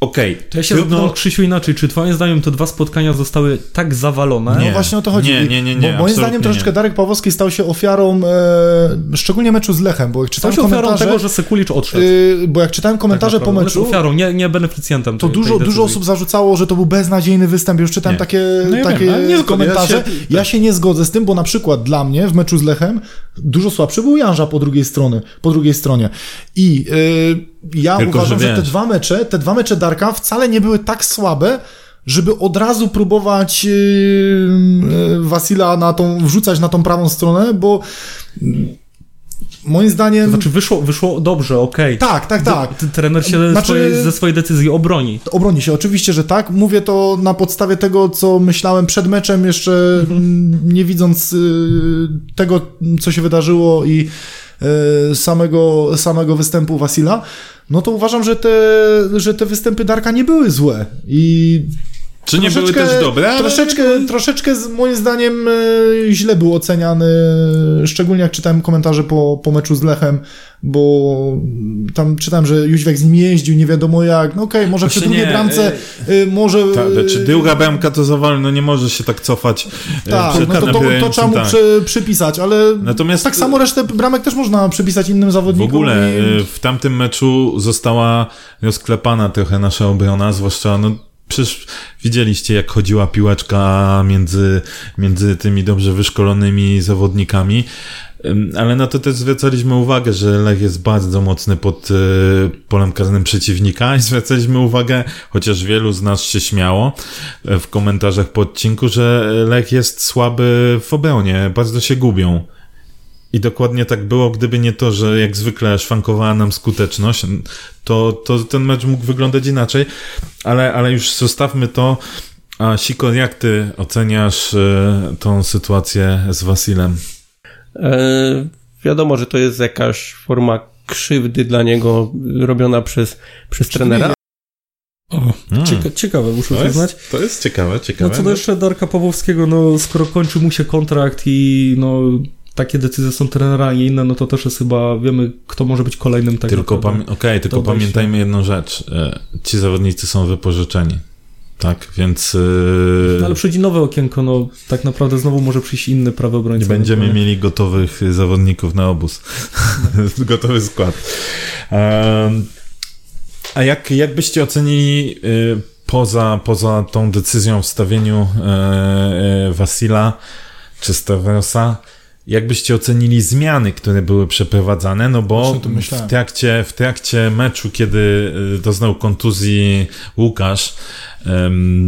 Okej, To ja się trudno- zapytam, Krzysiu, inaczej. Czy twoim zdaniem te dwa spotkania zostały tak zawalone? Nie. No właśnie o to chodzi. Nie, nie, nie, nie, Bo moim zdaniem troszeczkę nie. Darek Pawłowski stał się ofiarą, e, szczególnie meczu z Lechem, bo jak Stał czytałem się ofiarą tego, że Sekulicz odszedł. e, bo jak czytałem komentarze tak po naprawdę. meczu, Ofiarą, nie, nie beneficjentem to tej, dużo, tej dużo osób zarzucało, że to był beznadziejny występ. Już czytałem Nie. takie, No ja takie wiem, komentarze. Ja Ja się- się... nie zgodzę z tym, bo na przykład dla mnie w meczu z Lechem dużo słabszy był Janża po drugiej strony, po drugiej stronie. I e, ja Tylko, uważam, że że, te dwa mecze, te dwa mecze Darka wcale nie były tak słabe, żeby od razu próbować yy, yy, Wasila na tą, wrzucać na tą prawą stronę, bo moim zdaniem... Znaczy wyszło, wyszło dobrze, okej. tak, tak, tak. T- Trener się Znaczy- swojej, ze swojej decyzji obroni. Obroni się, oczywiście, że tak. Mówię to na podstawie tego, co myślałem przed meczem, jeszcze mm, nie widząc y, tego, co się wydarzyło i y, samego, samego występu Wasila. No to uważam, że te, że te występy Darka nie były złe. I Czy nie były też dobre? ale- Troszeczkę, troszeczkę z, moim zdaniem e, źle był oceniany, szczególnie jak czytałem komentarze po, po meczu z Lechem, bo tam czytałem, że Jóźwiak z nim jeździł, nie wiadomo jak. No okej, może przy Właśnie drugiej nie, bramce e, może... Ta, czy druga bramka to zawal, no nie może się tak cofać. tak, no to, to, to trzeba mu tak. przy, przypisać, ale Natomiast tak samo resztę bramek też można przypisać innym w zawodnikom. ogóle i... w tamtym meczu została rozklepana trochę nasza obrona, zwłaszcza no Przecież widzieliście, jak chodziła piłeczka między, między tymi dobrze wyszkolonymi zawodnikami. Ale na to też zwracaliśmy uwagę, że Lech jest bardzo mocny pod y, polem karnym przeciwnika i zwracaliśmy uwagę, chociaż wielu z nas się śmiało e, w komentarzach po odcinku, że Lech jest słaby w obronie, bardzo się gubią. I dokładnie tak było, gdyby nie to, że jak zwykle szwankowała nam skuteczność, to, to ten mecz mógł wyglądać inaczej, ale, ale już zostawmy to. A Sikor, jak ty oceniasz e, tą sytuację z Wasilem? E, wiadomo, że to jest jakaś forma krzywdy dla niego robiona przez, przez trenera. O, Hmm. cieka ciekawe, muszę To przyznać. jest, to jest ciekawe, ciekawe. No co do jeszcze Darka Pawłowskiego, no skoro kończy mu się kontrakt i no takie decyzje są trenera, nie inne, no to też jest chyba, wiemy, kto może być kolejnym tak Tylko, pamię- okej, tylko pamiętajmy jedną rzecz. E, Ci zawodnicy są wypożyczeni. Tak, więc e, No, ale przyjdzie nowe okienko, no tak naprawdę znowu może przyjść inny prawy obrońca. nie będziemy No, mieli gotowych zawodników na obóz. Gotowy skład. A jak, jak byście ocenili y, poza, poza tą decyzją w stawieniu e, e, Wasila czy Stavrosa, jak byście ocenili zmiany, które były przeprowadzane? No bo w trakcie, w trakcie meczu, kiedy y, doznał kontuzji Łukasz,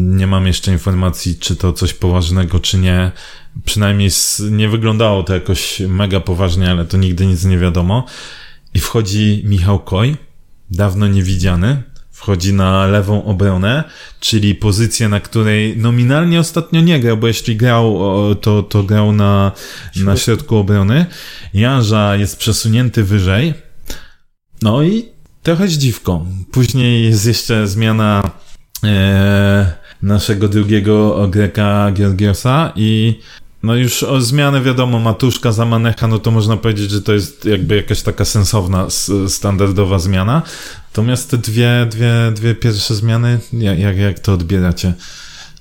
nie mam jeszcze informacji, czy to coś poważnego, czy nie. Przynajmniej nie wyglądało to jakoś mega poważnie, ale to nigdy nic nie wiadomo. I wchodzi Michał Koj, dawno niewidziany. Wchodzi na lewą obronę, czyli pozycję, na której nominalnie ostatnio nie grał, bo jeśli grał, to, to grał na, na środku obrony. Janża jest przesunięty wyżej. No i trochę zdziwką. Później jest jeszcze zmiana e, naszego drugiego Greka Georgiosa i no już o zmianę wiadomo, Matuszka za Manecha, no to można powiedzieć, że to jest jakby jakaś taka sensowna, standardowa zmiana. Natomiast te dwie, dwie, dwie pierwsze zmiany, jak, jak, jak to odbieracie?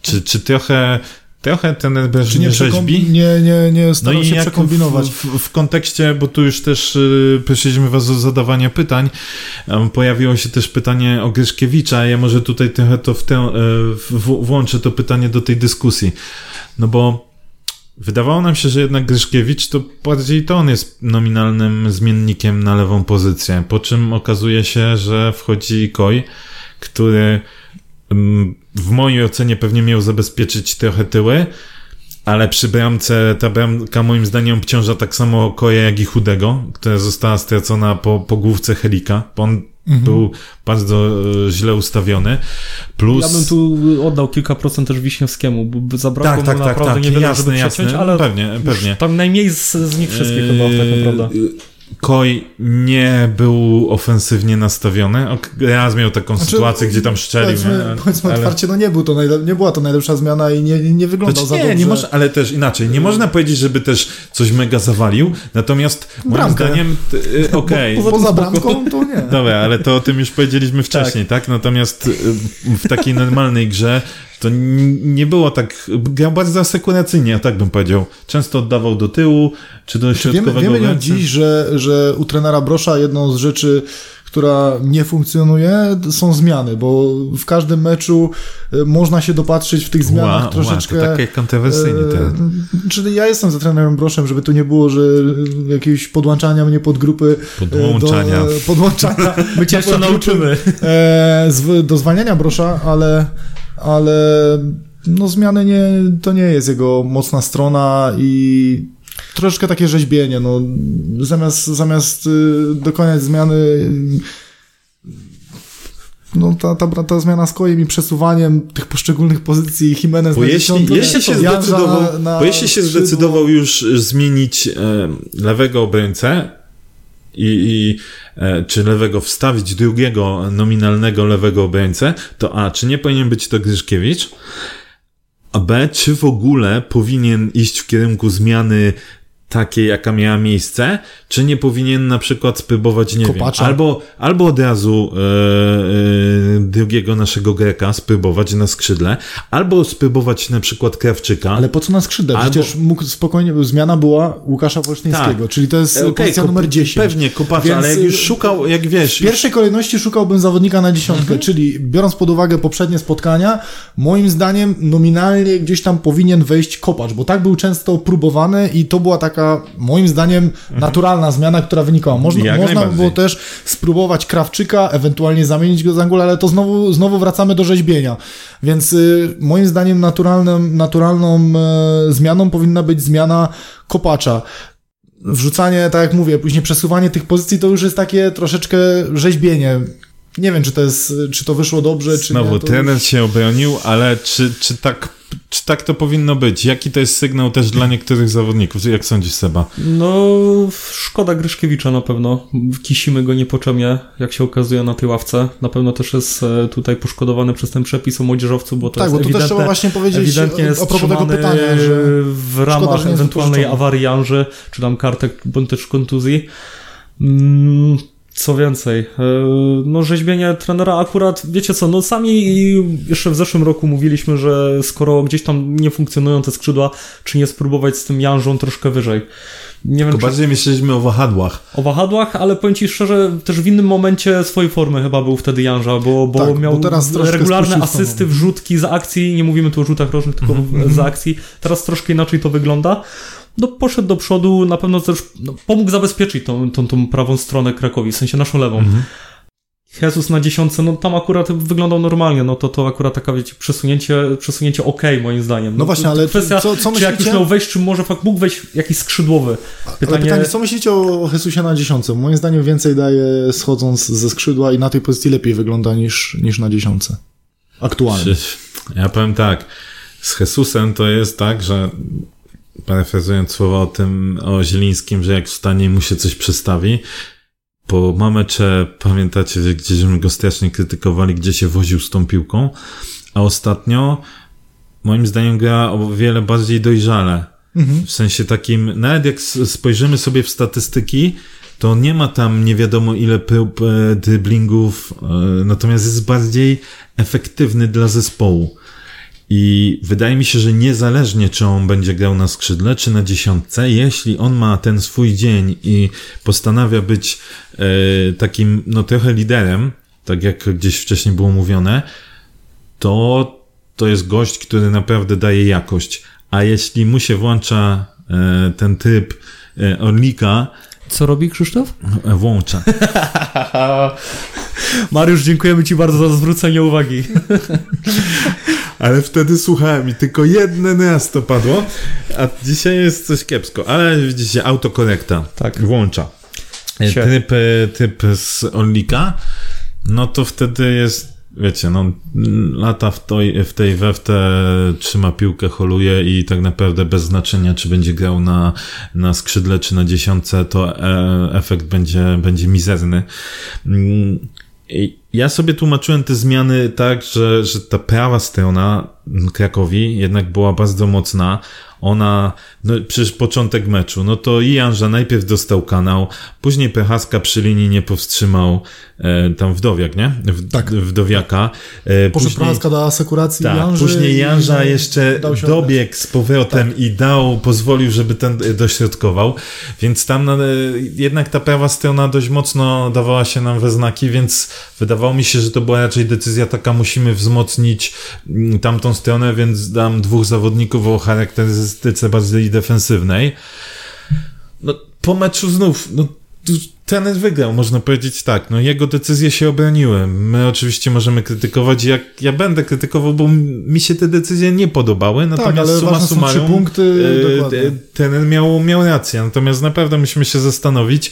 Czy, czy trochę, trochę ten Ebrzeż nie, nie rzeźbi? nie, nie, nie No starał się przekombinować. w, w, w kontekście, bo tu już też y, prosiliśmy was o zadawanie pytań, pojawiło się też pytanie o Gryszkiewicza, ja może tutaj trochę to w tę, y, w, włączę to pytanie do tej dyskusji, no bo wydawało nam się, że jednak Gryszkiewicz to bardziej to on jest nominalnym zmiennikiem na lewą pozycję, po czym okazuje się, że wchodzi Koj, który mm, w mojej ocenie pewnie miał zabezpieczyć trochę tyły, ale przy bramce ta bramka moim zdaniem obciąża tak samo Koje jak i Chudego, która została stracona po, po główce Helika, on Mhm. był bardzo e, źle ustawiony. Plus... Ja bym tu oddał kilka procent też Wiśniewskiemu, bo zabrakło tak, tak, mu tak, naprawdę tak, niewiele, jasne, żeby jasne, przeciąć, ale pewnie, pewnie. tam najmniej z, z nich wszystkich chyba tak naprawdę. Koj nie był ofensywnie nastawiony. Raz miał taką Znaczy, sytuację, gdzie tam szczelił. Powiedzmy, nie? powiedzmy otwarcie, no nie, był to najle- nie była to najlepsza zmiana i nie, nie wyglądał Znaczy, za nie, dobrze. nie można, ale też inaczej. Nie można powiedzieć, żeby też coś mega zawalił, natomiast moim Bramkę. zdaniem, t- y, okej. Poza, poza bramką to nie. Dobra, ale to o tym już powiedzieliśmy wcześniej, tak? Natomiast y, w takiej normalnej grze to nie było tak, grał bardzo asekuracyjnie, tak bym powiedział. Często oddawał do tyłu, czy do Czy wiemy, środkowego wiemy już obrońcy. dziś, że, że u trenera Brosza jedną z rzeczy, która nie funkcjonuje, są zmiany, bo w każdym meczu e, można się dopatrzyć w tych zmianach Ła, troszeczkę. Ła, to takie kontrowersyjnie e, teraz. Czyli ja jestem za trenerem Broszem, żeby tu nie było, że jakiegoś podłączania mnie pod grupy. e, Podłączania. Do, podłączania. My cię jeszcze nauczymy. Do zwalniania Brosza, ale, ale no zmiany nie, to nie jest jego mocna strona i troszeczkę takie rzeźbienie, no zamiast, zamiast y, dokonać zmiany no ta, ta, ta zmiana z kojem i przesuwaniem tych poszczególnych pozycji Jimenez Bo jeśli, jeśli, się zdecydował, na- na bo jeśli się skrzydło. zdecydował już zmienić e, lewego obrońcę i, i e, czy lewego wstawić drugiego nominalnego lewego obrońcę, to A, czy nie powinien być to Gryszkiewicz? A B, czy w ogóle powinien iść w kierunku zmiany takiej, jaka miała miejsce, czy nie powinien na przykład spróbować, nie Kopacza. wiem, albo, albo od razu e, e, drugiego naszego Greka spróbować na skrzydle, albo spróbować na przykład Krawczyka. Ale po co na skrzydle? Albo- Przecież mógł spokojnie, zmiana była Łukasza Wolsztyńskiego, Tak. czyli to jest Okej, pozycja kop- numer 10. Pewnie, Kopacza, Więc, ale jak już szukał, jak wiesz... W pierwszej kolejności szukałbym zawodnika na dziesiątkę, Mhm. czyli biorąc pod uwagę poprzednie spotkania, moim zdaniem nominalnie gdzieś tam powinien wejść kopacz, bo tak był często próbowany i to była taka, moim zdaniem, naturalna zmiana, która wynikała. Można. Jak można by było też spróbować Krawczyka, ewentualnie zamienić go z Angula, ale to znowu, znowu wracamy do rzeźbienia. Więc y, moim zdaniem naturalnym, naturalną e, zmianą powinna być zmiana kopacza. wrzucanie, tak jak mówię, później przesuwanie tych pozycji to już jest takie troszeczkę rzeźbienie. Nie wiem, czy to jest, czy to wyszło dobrze, czy Znowu, nie. to trener już- się obronił, ale czy, czy, tak, czy tak to powinno być? Jaki to jest sygnał też dla niektórych zawodników? Jak sądzisz, Seba? No, szkoda Gryszkiewicza na pewno. Kisimy go niepoczemnie, jak się okazuje na tej ławce. Na pewno też jest e, tutaj poszkodowany przez ten przepis o młodzieżowcu, bo to Tak, jest bo tu też ewidentne, trzeba właśnie powiedzieć ewidentnie jest propos tego pytania, że w ramach że nie jest ewentualnej awarii Janży, czy tam kartek bądź też kontuzji. Mm, Co więcej, e, no rzeźbienie trenera akurat, wiecie co, no sami jeszcze w zeszłym roku mówiliśmy, że skoro gdzieś tam nie funkcjonują te skrzydła, czy nie spróbować z tym Janżą troszkę wyżej. Nie wiem, Tylko czy bardziej myśleliśmy o wahadłach. o wahadłach, ale powiem Ci szczerze, też w innym momencie swojej formy chyba był wtedy Janża, bo, bo Tak, miał bo regularne asysty, wrzutki z akcji, nie mówimy tu o rzutach rożnych, tylko Mhm, z akcji. Teraz troszkę inaczej to wygląda. No poszedł do przodu, na pewno też no, pomógł zabezpieczyć tą, tą, tą prawą stronę Krakowi, w sensie naszą lewą. Mhm. Jesus na dziesiątce, no tam akurat wyglądał normalnie, no to to akurat taka, wiecie, przesunięcie, przesunięcie okej moim zdaniem. No właśnie, to ale kwestia, co- co czy jak już myślicie? miał wejść, czy może fakt mógł wejść jakiś skrzydłowy. Ale pytanie, co myślicie o Jesusie na dziesiątce? Moim zdaniem więcej daje schodząc ze skrzydła i na tej pozycji lepiej wygląda niż, niż na dziesiątce. Aktualnie. Czy- Ja powiem tak, z Jesusem to jest tak, że parafrazując słowa o tym, o Zielińskim, że jak wstanie mu się coś przestawi, po mamecze, pamiętacie, że gdzieśmy go strasznie krytykowali, gdzie się woził z tą piłką, a ostatnio moim zdaniem gra o wiele bardziej dojrzale. W sensie takim, nawet jak spojrzymy sobie w statystyki, to nie ma tam nie wiadomo ile prób e, driblingów, e, natomiast jest bardziej efektywny dla zespołu. I wydaje mi się, że niezależnie czy on będzie grał na skrzydle, czy na dziesiątce, jeśli on ma ten swój dzień i postanawia być e, takim, no trochę liderem, tak jak gdzieś wcześniej było mówione, to to jest gość, który naprawdę daje jakość. A jeśli mu się włącza e, ten tryb e, Orlika, Co robi Krzysztof? e, włącza. Mariusz, dziękujemy Ci bardzo za zwrócenie uwagi. Ale wtedy słuchałem i tylko jeden raz to padło, a dzisiaj jest coś kiepsko. Ale widzicie, autokorekta Tak. włącza. E, Sie. Tryb, e, tryb z Orlika, no to wtedy jest, wiecie, no lata w tej, w tej we w te trzyma piłkę, holuje i tak naprawdę bez znaczenia, czy będzie grał na, na skrzydle, czy na dziesiątce, to e, efekt będzie, będzie mizerny. Mm, Ja sobie tłumaczyłem te zmiany tak, że, że ta prawa strona Krakowi jednak była bardzo mocna. Ona, no przecież początek meczu, no to i Janża najpierw dostał kanał, później Pechaska przy linii nie powstrzymał, e, tam Wdowiak, nie? W, Tak. Wdowiaka. E, Poszedł Prochaska do asekuracji tak, Janży później Janża jeszcze dobiegł z powrotem i dał, pozwolił, żeby ten e, dośrodkował, więc tam no, e, jednak ta prawa strona dość mocno dawała się nam we znaki, więc wydawało mi się, że to była raczej decyzja taka, musimy wzmocnić mm, tamtą stronę, więc dam dwóch zawodników o charakterystyce bardziej defensywnej. No, po meczu znów, no, trener wygrał, można powiedzieć tak. No, jego decyzje się obroniły. My oczywiście możemy krytykować, jak ja będę krytykował, bo mi się te decyzje nie podobały, natomiast Tak, ale suma summarum trzy punkty, e, dokładnie. e, trener miał, miał rację. Natomiast naprawdę musimy się zastanowić,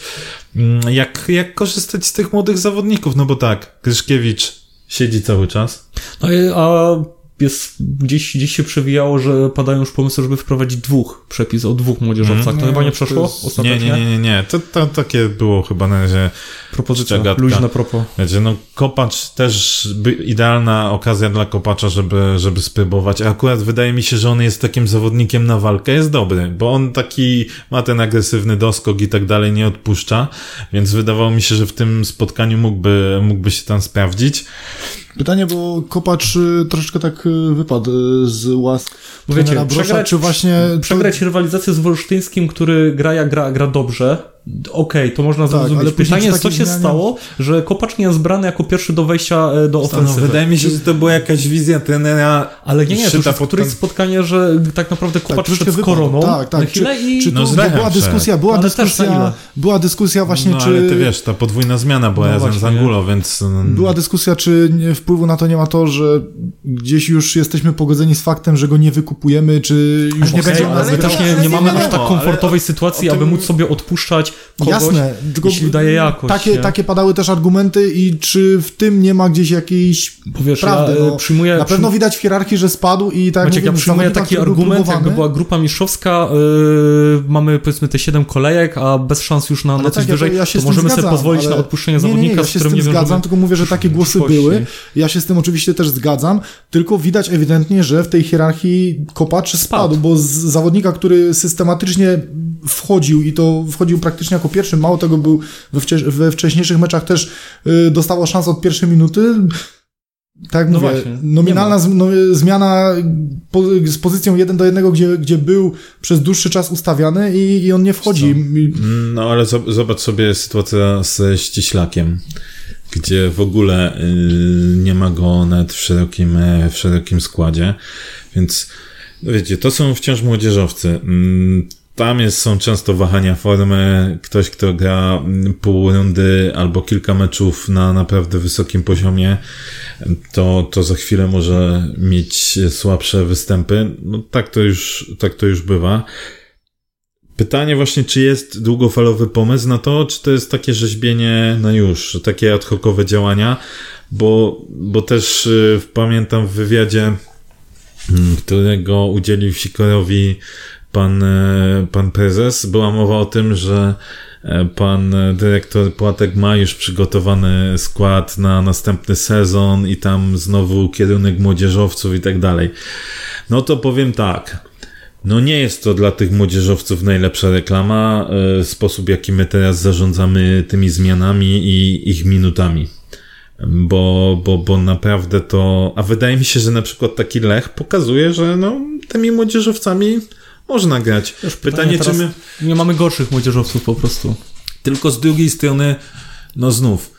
mm, jak, jak korzystać z tych młodych zawodników, no bo tak, Kryszkiewicz siedzi cały czas. No i, a jest, gdzieś, gdzieś się przewijało, że padają już pomysły, żeby wprowadzić dwóch przepis o dwóch młodzieżowcach. Mm. To chyba nie Nie, przeszło jest- Nie, ostatecznie? nie, nie, nie, nie. To, to takie było chyba na razie Propozycja, Czagatka. luźna propos. Wiecie, no Kopacz też by, idealna okazja dla Kopacza, żeby, żeby spróbować. A akurat wydaje mi się, że on jest takim zawodnikiem na walkę, jest dobry, bo on taki ma ten agresywny doskok i tak dalej, nie odpuszcza, więc wydawało mi się, że w tym spotkaniu mógłby, mógłby się tam sprawdzić. Pytanie, bo Kopacz y, troszeczkę tak y, wypadł y, z łask wiecie, Brosza, przegrać- czy właśnie... Przegrać rywalizację z Wolsztyńskim, który gra jak gra, gra dobrze, okej, to można Tak, zrozumieć. Pytanie jest, co takiej się zmianie- stało, że Kopacz nie jest brany jako pierwszy do wejścia e, do No, ofensywy. wydaje mi się, że to była jakaś wizja trenera. Ale nie, nie, to już jest pod któreś spotkanie, że tak naprawdę Kopacz troszkę szedł z koroną Tak, tak. chwilę i... Czy to, No, z Lechem była dyskusja, była dyskusja, była dyskusja właśnie, no, czy... ale ty wiesz, ta podwójna zmiana była No razem z właśnie. Angulo, więc... mm, Była dyskusja, czy nie, wpływu na to nie ma to, że gdzieś już jesteśmy pogodzeni z faktem, że go nie wykupujemy, czy już nie Okej, będzie... ale my to- też nie, nie mamy aż tak komfortowej sytuacji, aby móc sobie odpuszczać kogoś, Jasne, tylko jeśli daje jakość. takie, nie? takie padały też argumenty i czy w tym nie ma gdzieś jakiejś Bo wiesz, prawdy? ja e, no, przyjmuję... na pewno widać w hierarchii, że spadł i tak Maciek, ja mówię, przyjmuję zawodnika, taki argument, jakby była grupa mistrzowska, yy, mamy powiedzmy te 7 kolejek, a bez szans już na, na coś tak, ja wyżej, ja się to z możemy sobie zgadzam, pozwolić ale- na odpuszczenie Nie, nie, zawodnika, nie, ja z się z którym tym nie zgadzam, tylko mówię, że takie głosy były. Ja się z tym oczywiście też zgadzam, tylko widać ewidentnie, że w tej hierarchii kopacz spadł, bo z zawodnika, który systematycznie wchodził i to wchodził praktycznie jako pierwszy, mało tego był we, wcie- we wcześniejszych meczach też y, dostawał szansę od pierwszej minuty. Tak No mówię, właśnie, nominalna z, no, zmiana po, z pozycją 1 do 1, gdzie, gdzie był przez dłuższy czas ustawiany i, i on nie wchodzi. I- No ale zob- zobacz sobie sytuację ze ściślakiem, gdzie w ogóle y, nie ma go nawet w szerokim, e, w szerokim składzie, więc no wiecie, to są wciąż młodzieżowcy. Tam jest, są często wahania formy. Ktoś, kto gra mm, pół rundy albo kilka meczów na naprawdę wysokim poziomie, to, to za chwilę może mieć słabsze występy. No, tak to już, tak to już bywa. Pytanie właśnie, czy jest długofalowy pomysł na to, czy to jest takie rzeźbienie na już, takie ad hocowe działania, bo, bo też y, pamiętam w wywiadzie, mm, którego udzielił Sikorowi pan, e, pan prezes, była mowa o tym, że e, pan dyrektor Płatek ma już przygotowany skład na następny sezon i tam znowu kierunek młodzieżowców i tak dalej. No to powiem tak. No nie jest to dla tych młodzieżowców najlepsza reklama, e, sposób jaki my teraz zarządzamy tymi zmianami i ich minutami. Bo, bo, bo naprawdę to, a wydaje mi się, że na przykład taki Lech pokazuje, że no, tymi młodzieżowcami można grać. Pytanie, czy teraz- my, Nie mamy gorszych młodzieżowców po prostu. tylko z drugiej strony, no znów,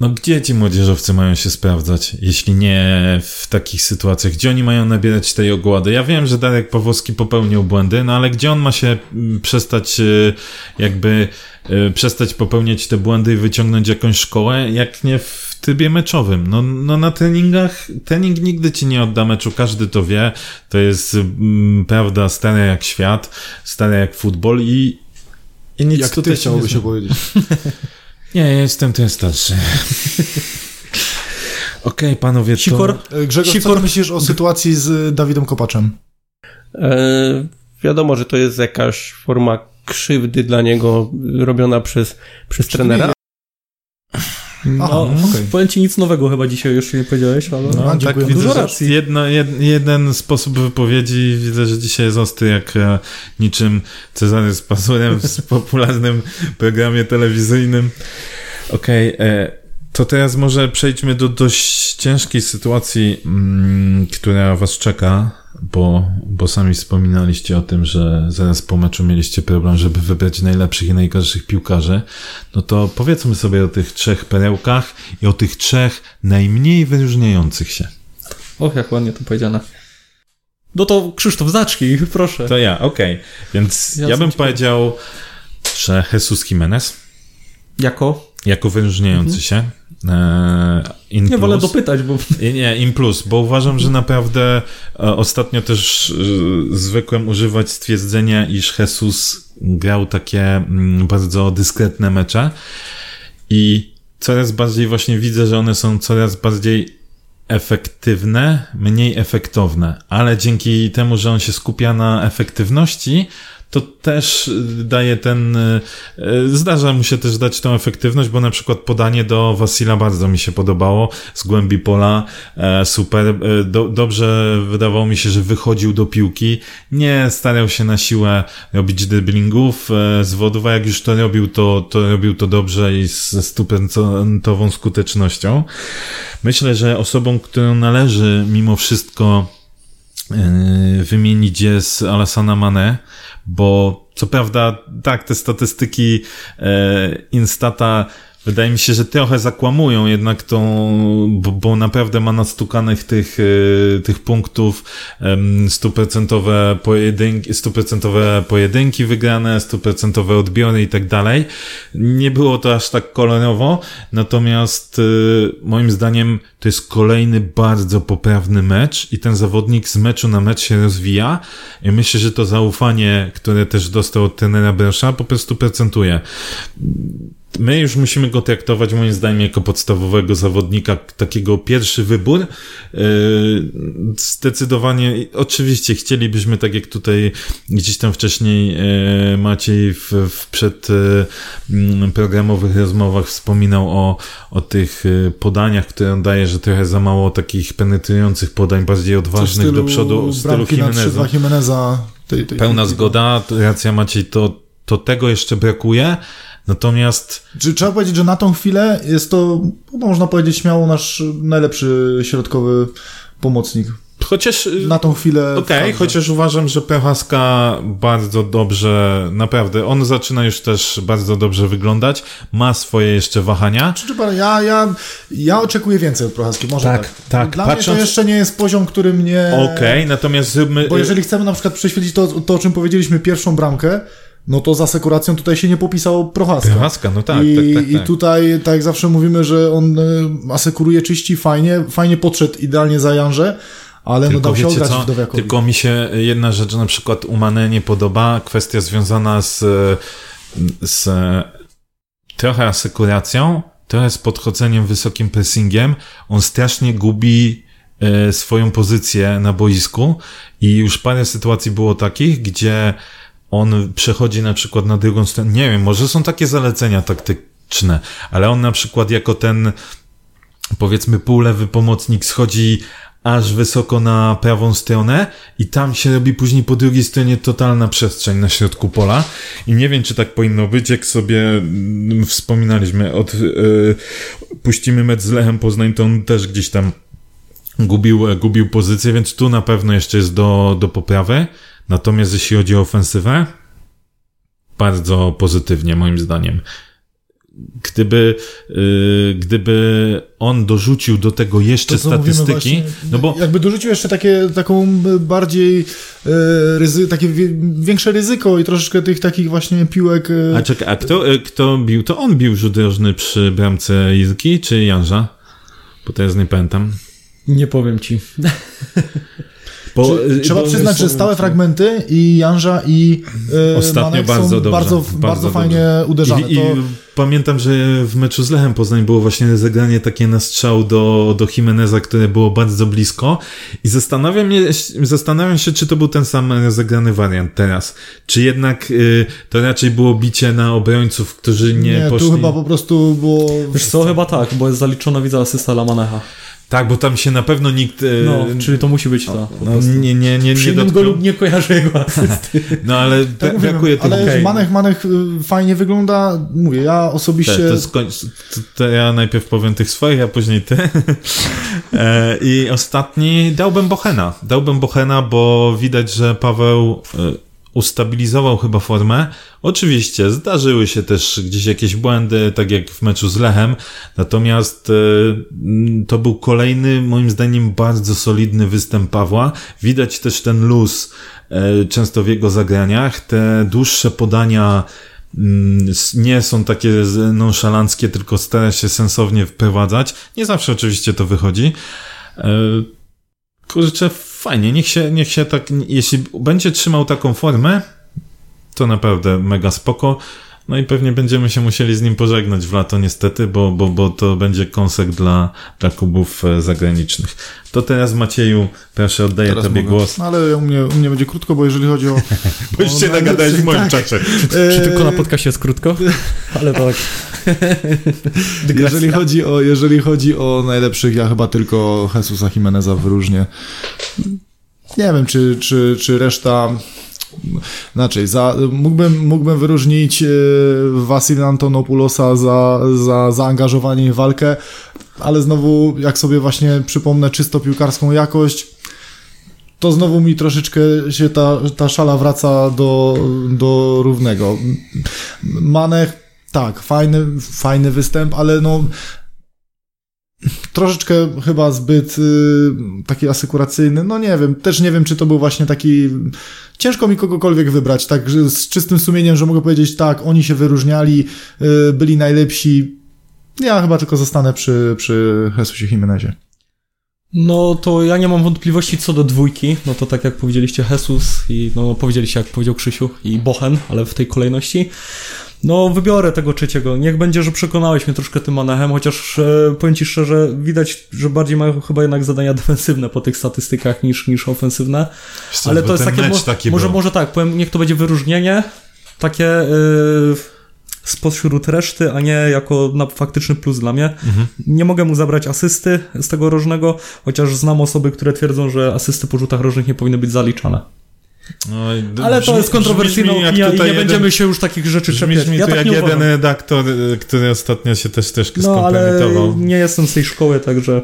no gdzie ci młodzieżowcy mają się sprawdzać, jeśli nie w takich sytuacjach? Gdzie oni mają nabierać tej ogłady? Ja wiem, że Darek Pawłowski popełnił błędy, no ale gdzie on ma się mm, przestać y, jakby y, przestać popełniać te błędy i wyciągnąć jakąś szkołę, jak nie w trybie meczowym? No, no na treningach, trening nigdy ci nie odda meczu, każdy to wie, to jest mm, prawda stara jak świat, stara jak futbol i i nic Jak tutaj ty chciałoby się powiedzieć. Nie, ja jestem ten starszy. Okej, panowie, to... Sikor? E, Grzegorz, co Sikor- ty myślisz o sytuacji z Dawidem Kopaczem? E, wiadomo, że to jest jakaś forma krzywdy dla niego robiona przez, przez trenera. No, okej. powiem ci nic nowego chyba dzisiaj już nie powiedziałeś, ale... No, tak dziękuję. widzę, Dużo racji. Jedno, jed, jeden sposób wypowiedzi widzę, że dzisiaj jest ostry jak e, niczym Cezary z Pazurem w popularnym programie telewizyjnym. Okej, e, to teraz może przejdźmy do dość ciężkiej sytuacji, mm, która was czeka, bo, bo sami wspominaliście o tym, że zaraz po meczu mieliście problem, żeby wybrać najlepszych i najgorszych piłkarzy. No to powiedzmy sobie o tych trzech perełkach i o tych trzech najmniej wyróżniających się. Och, jak ładnie to powiedziane. No to Krzysztof, zacznij, proszę. To ja, okej. Więc Ja ja, bym powiedział, że Jesus Jimenez Jako? jako wyróżniający się. E, in Nie wolę plus. dopytać, bo... Nie, Nie, in plus, bo uważam, że naprawdę e, ostatnio też e, zwykłem używać stwierdzenia, iż Jesus grał takie mm, bardzo dyskretne mecze i coraz bardziej właśnie widzę, że one są coraz bardziej efektywne, mniej efektowne, ale dzięki temu, że on się skupia na efektywności, to też y, daje ten, y, y, zdarza mu się też dać tą efektywność, bo na przykład podanie do Wasila bardzo mi się podobało, z głębi pola, e, super, e, do, dobrze wydawało mi się, że wychodził do piłki, nie starał się na siłę robić driblingów e, z wodów, a jak już to robił, to, to robił to dobrze i ze stuprocentową skutecznością. Myślę, że osobą, którą należy mimo wszystko wymienić jest Alassana Mane, bo co prawda, tak, te statystyki yy, Instata Wydaje mi się, że trochę zakłamują jednak tą, bo, bo naprawdę ma nastukanych tych, e, tych punktów, stuprocentowe pojedynki, stuprocentowe pojedynki wygrane, stuprocentowe odbiory i tak dalej. Nie było to aż tak kolorowo, natomiast e, moim zdaniem to jest kolejny bardzo poprawny mecz i ten zawodnik z meczu na mecz się rozwija i myślę, że to zaufanie, które też dostał od trenera Bresza po prostu procentuje my już musimy go traktować moim zdaniem jako podstawowego zawodnika, takiego pierwszy wybór. Yy, zdecydowanie, oczywiście chcielibyśmy, tak jak tutaj gdzieś tam wcześniej yy, Maciej w, w przedprogramowych yy, rozmowach wspominał o, o tych podaniach, które on daje, że trochę za mało takich penetrujących podań, bardziej odważnych do przodu w stylu Jimeneza. Jimeneza tej, tej, Pełna tej, zgoda, racja Maciej, to, to tego jeszcze brakuje. Natomiast. Czy trzeba powiedzieć, że na tą chwilę jest to, można powiedzieć śmiało, nasz najlepszy środkowy pomocnik. Chociaż. Na tą chwilę. Okej, okay, chociaż uważam, że Prochaska bardzo dobrze, naprawdę, on zaczyna już też bardzo dobrze wyglądać, ma swoje jeszcze wahania. Czy, czy, ja, ja, ja oczekuję więcej od Prochaski, może tak. Tak, tak. Dla Patrząc... mnie to jeszcze nie jest poziom, który mnie. Okej, okay, natomiast zróbmy. Bo jeżeli chcemy na przykład prześwietlić to, to, o czym powiedzieliśmy, pierwszą bramkę, no to za sekuracją tutaj się nie popisał Prochaska. Prochaska, no tak, I, tak, tak, tak. I tutaj, tak jak zawsze mówimy, że on e, asekuruje czyści fajnie, fajnie podszedł idealnie za Janże, ale no tylko no dał się ograć Wdowiakowi. Tylko mi się jedna rzecz na przykład u Mane nie podoba, kwestia związana z, z trochę asekuracją, trochę z podchodzeniem wysokim pressingiem. On strasznie gubi e, swoją pozycję na boisku i już parę sytuacji było takich, gdzie on przechodzi na przykład na drugą stronę, nie wiem, może są takie zalecenia taktyczne, ale on na przykład jako ten powiedzmy półlewy pomocnik schodzi aż wysoko na prawą stronę i tam się robi później po drugiej stronie totalna przestrzeń na środku pola. I nie wiem, czy tak powinno być, jak sobie mm, wspominaliśmy, od, yy, puścimy mecz z Lechem Poznań, to on też gdzieś tam gubił, gubił pozycję, więc tu na pewno jeszcze jest do, do poprawy. Natomiast jeśli chodzi o ofensywę, bardzo pozytywnie moim zdaniem. Gdyby, yy, gdyby on dorzucił do tego jeszcze to, statystyki, właśnie, no bo... Jakby dorzucił jeszcze takie, taką bardziej yy, ryzy, takie większe ryzyko i troszeczkę tych takich właśnie piłek... Yy... A czekaj, a kto, y, kto bił? To on bił rzut rożny przy bramce Izki czy Janża? Bo teraz nie pamiętam. Nie powiem ci. Bo, y, trzeba bo przyznać, że stałe fragmenty i Janża i yy, Ostatnio Manek bardzo są dobrze, bardzo, bardzo, bardzo fajnie uderzane. I, to... i pamiętam, że w meczu z Lechem Poznań było właśnie zagranie takie na strzał do, do Jimeneza, które było bardzo blisko i zastanawiam, mnie, zastanawiam się, czy to był ten sam zagrany wariant teraz. Czy jednak y, to raczej było bicie na obrońców, którzy nie, nie poszli... tu chyba po prostu było... Wiesz co, chyba tak, bo jest zaliczona widza asysta Lamanecha. Tak, bo tam się na pewno nikt... E, no, czyli to musi być to. No, nie, nie, nie, nie dotknął. go lub nie kojarzę jego asysty. No, ale tak brakuje tego. Ale okay. Manech, Manech y, fajnie wygląda. Mówię, ja osobiście... Te, to, skoń... to ja najpierw powiem tych swoich, a później ty. E, I ostatni dałbym Bochena. Dałbym Bochena, bo widać, że Paweł e, ustabilizował chyba formę. Oczywiście zdarzyły się też gdzieś jakieś błędy, tak jak w meczu z Lechem, natomiast e, to był kolejny, moim zdaniem, bardzo solidny występ Pawła. Widać też ten luz e, często w jego zagraniach, te dłuższe podania mm, nie są takie nonszalanckie, tylko stara się sensownie wprowadzać. Nie zawsze oczywiście to wychodzi. Kurczę, fajnie, niech się, niech się tak, jeśli będzie trzymał taką formę, to naprawdę mega spoko. No i pewnie będziemy się musieli z nim pożegnać w lato niestety, bo, bo, bo to będzie konsek dla, dla klubów e, zagranicznych. To teraz Macieju, proszę oddaję teraz tobie mogę. głos. No ale u mnie, u mnie będzie krótko, bo jeżeli chodzi o... bo już się nagadałeś w moim tak. czasie. Czy, czy tylko na podcaście jest krótko? Ale tak. jeżeli, chodzi o, jeżeli chodzi o najlepszych, ja chyba tylko Jesusa Jimeneza wyróżnię. Nie wiem, czy, czy, czy reszta Znaczy, za, mógłbym, mógłbym wyróżnić e, Wasil Antonopoulosa za, za zaangażowanie w walkę, ale znowu, jak sobie właśnie przypomnę czysto piłkarską jakość, to znowu mi troszeczkę się ta, ta szala wraca do, do równego. Manech, tak, fajny, fajny występ, ale no troszeczkę chyba zbyt y, taki asykuracyjny, no nie wiem, też nie wiem, czy to był właśnie taki, ciężko mi kogokolwiek wybrać, tak z czystym sumieniem, że mogę powiedzieć, tak, oni się wyróżniali, y, byli najlepsi, ja chyba tylko zostanę przy, przy Jesusie Jimenezie. No to ja nie mam wątpliwości co do dwójki, no to tak jak powiedzieliście Jesus i no powiedzieliście jak powiedział Krzysiu i Bochen, ale w tej kolejności. No wybiorę tego trzeciego, niech będzie, że przekonałeś mnie troszkę tym Manechem, chociaż e, powiem Ci szczerze, widać, że bardziej mają chyba jednak zadania defensywne po tych statystykach niż, niż ofensywne, Co, ale to jest takie, mo- taki może, był. może tak, powiem, niech to będzie wyróżnienie, takie yy, spośród reszty, a nie jako na faktyczny plus dla mnie. Mhm. Nie mogę mu zabrać asysty z tego rożnego, chociaż znam osoby, które twierdzą, że asysty po rzutach rożnych nie powinny być zaliczane. No, Ale to jest opinia i nie jeden- będziemy się już takich rzeczy czepiać. mi Ja tu tak jak nie jeden redaktor, y, który ostatnio się też troszkę No, ale skompromitował. nie jestem z tej szkoły, także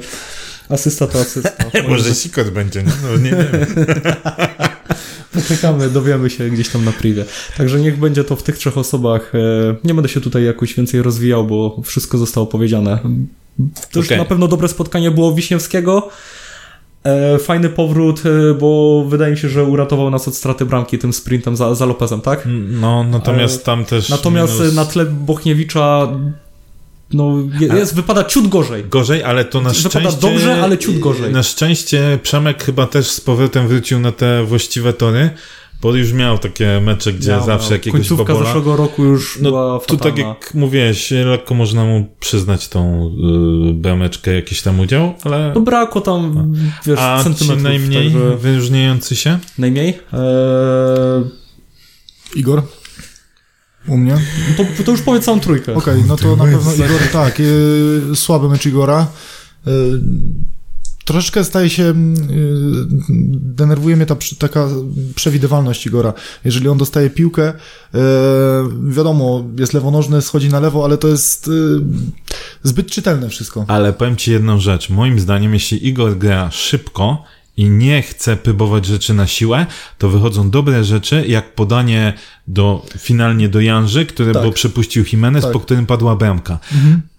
asysta to asysta. Może sikot będzie, nie? No, nie wiem. Poczekamy, dowiemy się gdzieś tam na privie. Także niech będzie to w tych trzech osobach. E, Nie będę się tutaj jakoś więcej rozwijał, bo wszystko zostało powiedziane. Też Okej. na pewno dobre spotkanie było Wiśniewskiego. E, Fajny powrót, e, bo wydaje mi się, że uratował nas od straty bramki tym sprintem za, za Lopezem, tak? No, natomiast Ale- tam też Natomiast minus... na tle Bochniewicza no, je- jest, wypada ciut gorzej. Gorzej, ale to na Wypada szczęście... dobrze, ale ciut gorzej. Na szczęście Przemek chyba też z powrotem wrócił na te właściwe tory, bo już miał takie mecze, gdzie Miał, zawsze miał. jakiegoś Końcówka babola... zeszłego roku już No, była tu fatalna. tak jak mówiłeś, lekko można mu przyznać tą y, brameczkę, jakiś tam udział, ale... No brakło tam, wiesz, A centymetrów. najmniej Także... wyróżniający się? Najmniej? Eee, Igor? U mnie? to, to już powiedz całą trójkę. Okej, no to na pewno Igor, tak, y, słaby mecz Igora. Y, Troszeczkę staje się, y, denerwuje mnie ta taka przewidywalność Igora. Jeżeli on dostaje piłkę, y, wiadomo, jest lewonożny, schodzi na lewo, ale to jest y, zbyt czytelne wszystko. Ale powiem ci jedną rzecz. Moim zdaniem, jeśli Igor gra szybko i nie chce próbować rzeczy na siłę, to wychodzą dobre rzeczy, jak podanie do, finalnie do Janży, który Tak. bo przepuścił Jimenez, Tak. po którym padła bramka.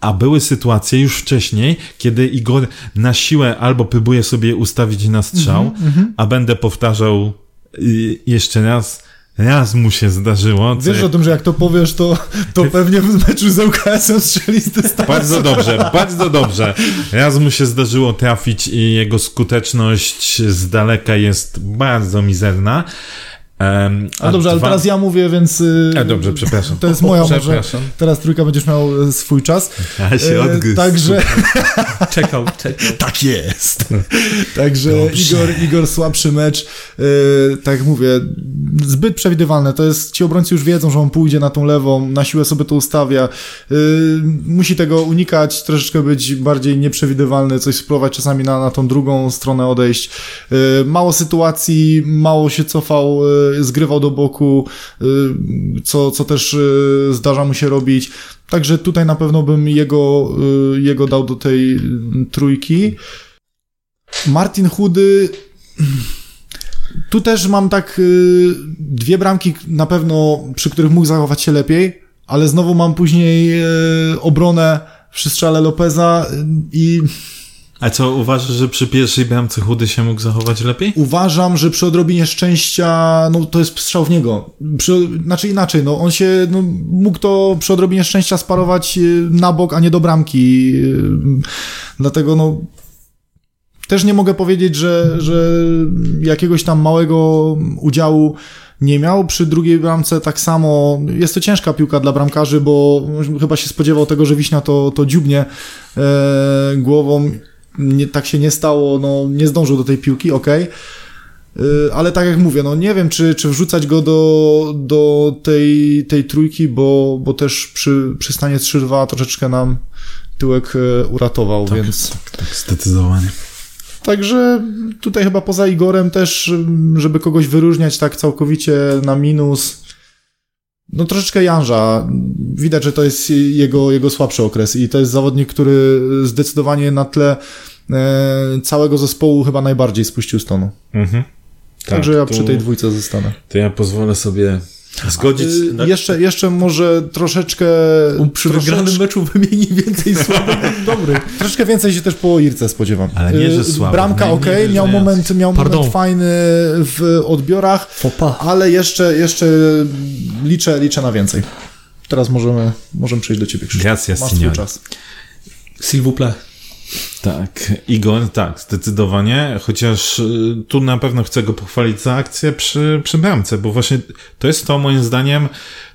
A były sytuacje już wcześniej, kiedy Igor na siłę albo próbuje sobie ustawić na strzał, a będę powtarzał y, jeszcze raz, raz mu się zdarzyło. co Wiesz o tym, że jak to powiesz, to, to pewnie w meczu z ŁKS-em strzeli z dystansu. Bardzo dobrze, bardzo dobrze. Raz mu się zdarzyło trafić i jego skuteczność z daleka jest bardzo mizerna. Um, A dobrze, ale teraz ja mówię, więc... y, A dobrze, przepraszam. To jest moja może. Przepraszam. Teraz trójka będziesz miał y, swój czas. Ja się E, odgryzł. Także... Czekał, czekał. Tak jest. Także Dobrze. Igor, Igor słabszy mecz. Tak jak mówię, zbyt przewidywalne. To jest, ci obrońcy już wiedzą, że on pójdzie na tą lewą, na siłę sobie to ustawia. Musi tego unikać, troszeczkę być bardziej nieprzewidywalny, coś spróbować czasami na, na tą drugą stronę odejść. Mało sytuacji, mało się cofał, zgrywał do boku, yy, co, co też yy, zdarza mu się robić. Także tutaj na pewno bym jego, yy, jego dał do tej trójki. Martin Chudy. Tu też mam tak y, dwie bramki na pewno, przy których mógł zachować się lepiej, ale znowu mam później y, obronę przy strzale Lopeza y, i A co, uważasz, że przy pierwszej bramce chudy się mógł zachować lepiej? uważam, że przy odrobinie szczęścia, no to jest strzał w niego. Przy, znaczy inaczej, no on się, no, mógł to przy odrobinie szczęścia sparować y, na bok, a nie do bramki. Y, Dlatego no też nie mogę powiedzieć, że, że jakiegoś tam małego udziału nie miał. Przy drugiej bramce tak samo. Jest to ciężka piłka dla bramkarzy, bo chyba się spodziewał tego, że Wiśnia to, to dziubnie e, głową. Nie, tak się nie stało, no nie zdążył do tej piłki. E, Ale tak jak mówię, no nie wiem, czy, czy wrzucać go do, do tej, tej trójki, bo, bo też przy, przy stanie 3-2 troszeczkę nam tyłek e, uratował, więc... Tak, zdecydowanie. Także tutaj chyba poza Igorem też, żeby kogoś wyróżniać tak całkowicie na minus, no troszeczkę Janża. Widać, że to jest jego, jego słabszy okres i to jest zawodnik, który zdecydowanie na tle e, całego zespołu chyba najbardziej spuścił stonu. Mhm. Także ja przy tej dwójce zostanę. To ja pozwolę sobie zgodzić. Y, jeszcze, jeszcze może troszeczkę... Przy wygranym troszecz- meczu wymieni więcej słabych dobrych. Troszeczkę więcej się też po Irce spodziewam. Ale nie, że Y, słabo, Bramka nie- ok, miał moment, miał Pardon. moment fajny w odbiorach, Fopa. ale jeszcze, jeszcze liczę, liczę na więcej. Teraz możemy, możemy przejść do ciebie, Krzysztof. Gracias, Masz swój czas. S'il vous plaît. Tak, Igor, tak, zdecydowanie, chociaż y, tu na pewno chcę go pochwalić za akcję przy, przy bramce, bo właśnie to jest to moim zdaniem,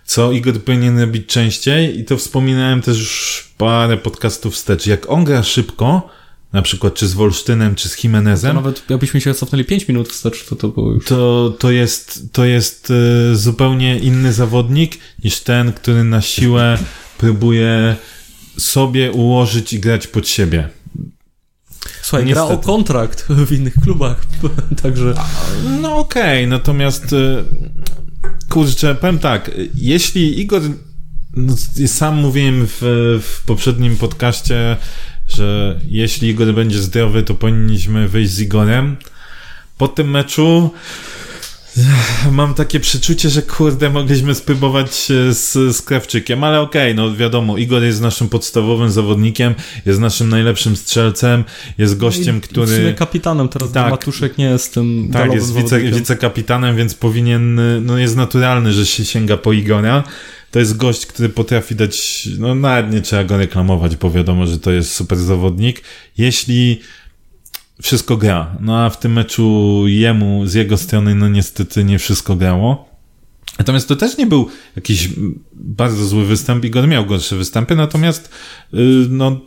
co Igor powinien robić częściej i to wspominałem też już parę podcastów wstecz. Jak on gra szybko, na przykład czy z Wolsztynem, czy z To Jimenezem, nawet jakbyśmy się cofnęli 5 minut wstecz, to to było już... to, to jest, to jest y, zupełnie inny zawodnik niż ten, który na siłę próbuje sobie ułożyć i grać pod siebie. Słuchaj, gra o Niestety. kontrakt w innych klubach, także... No okej, natomiast y, kurczę, powiem tak, jeśli Igor, no, sam mówiłem w, w poprzednim podcaście, że jeśli Igor będzie zdrowy, to powinniśmy wyjść z Igorem. Po tym meczu mam takie przeczucie, że kurde, mogliśmy spróbować z, z Krawczykiem, ale okej, no wiadomo, Igor jest naszym podstawowym zawodnikiem, jest naszym najlepszym strzelcem, jest gościem, W sumie który... kapitanem teraz, Tak. Matuszek nie jest tym Tak, jest wice, wicekapitanem, więc powinien, no jest naturalny, że się sięga po Igora. To jest gość, który potrafi dać, no nawet nie trzeba go reklamować, bo wiadomo, że to jest super zawodnik. Jeśli wszystko gra, no a w tym meczu jemu, z jego strony, no niestety nie wszystko grało. Natomiast to też nie był jakiś bardzo zły występ, Igor miał gorsze występy, natomiast yy, no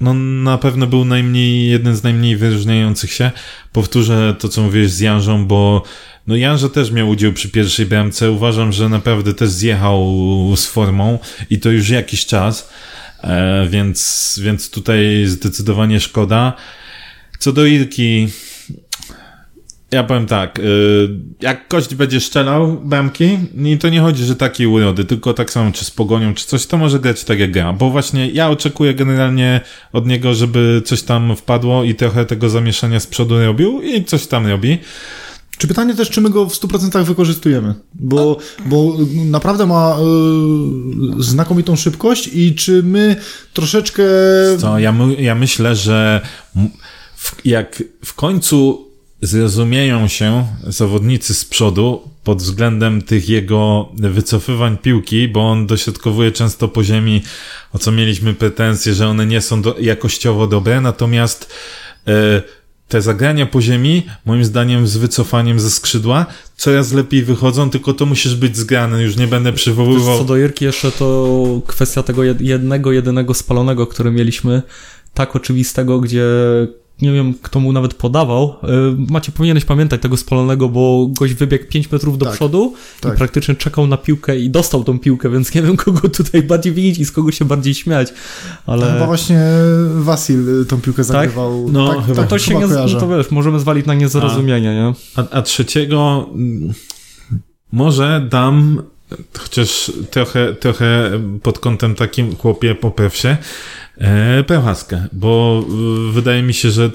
no na pewno był najmniej, jeden z najmniej wyróżniających się. Powtórzę to, co mówiłeś z Janżą, bo no Janża też miał udział przy pierwszej bramce. Uważam, że naprawdę też zjechał z formą i to już jakiś czas, e, więc, więc tutaj zdecydowanie szkoda. Co do Irki, ja powiem tak, y, jak kość będzie strzelał bramki, i to nie chodzi, że takiej urody, tylko tak samo czy z pogonią, czy coś, to może grać tak jak gra, bo właśnie ja oczekuję generalnie od niego, żeby coś tam wpadło i trochę tego zamieszania z przodu robił i coś tam robi. Czy pytanie też, czy my go w 100% wykorzystujemy? Bo, bo naprawdę ma y, znakomitą szybkość i czy my troszeczkę... Co, ja, my, ja myślę, że w, jak w końcu zrozumieją się zawodnicy z przodu pod względem tych jego wycofywań piłki, bo on dośrodkowuje często po ziemi, o co mieliśmy pretensje, że one nie są do, jakościowo dobre, natomiast e, te zagrania po ziemi, moim zdaniem z wycofaniem ze skrzydła, coraz lepiej wychodzą, tylko to musisz być zgrany, już nie będę przywoływał... co do Irki jeszcze to kwestia tego jed- jednego, jedynego spalonego, który mieliśmy, tak oczywistego, gdzie nie wiem, kto mu nawet podawał. Y, Macie, powinieneś pamiętać tego spalonego, bo gość wybiegł 5 metrów do Tak, przodu tak. i praktycznie czekał na piłkę i dostał tą piłkę, więc nie wiem, kogo tutaj bardziej winić i z kogo się bardziej śmiać, ale... Chyba właśnie Wasil tą piłkę zagrywał. No, tak, chyba. tak To się chyba nie, kojarzę. no to wiesz, możemy zwalić na niezrozumienie, nie? A, a trzeciego mm, może dam, chociaż trochę, trochę pod kątem takim chłopie popraw się, e, Prochaskę, bo y, wydaje mi się, że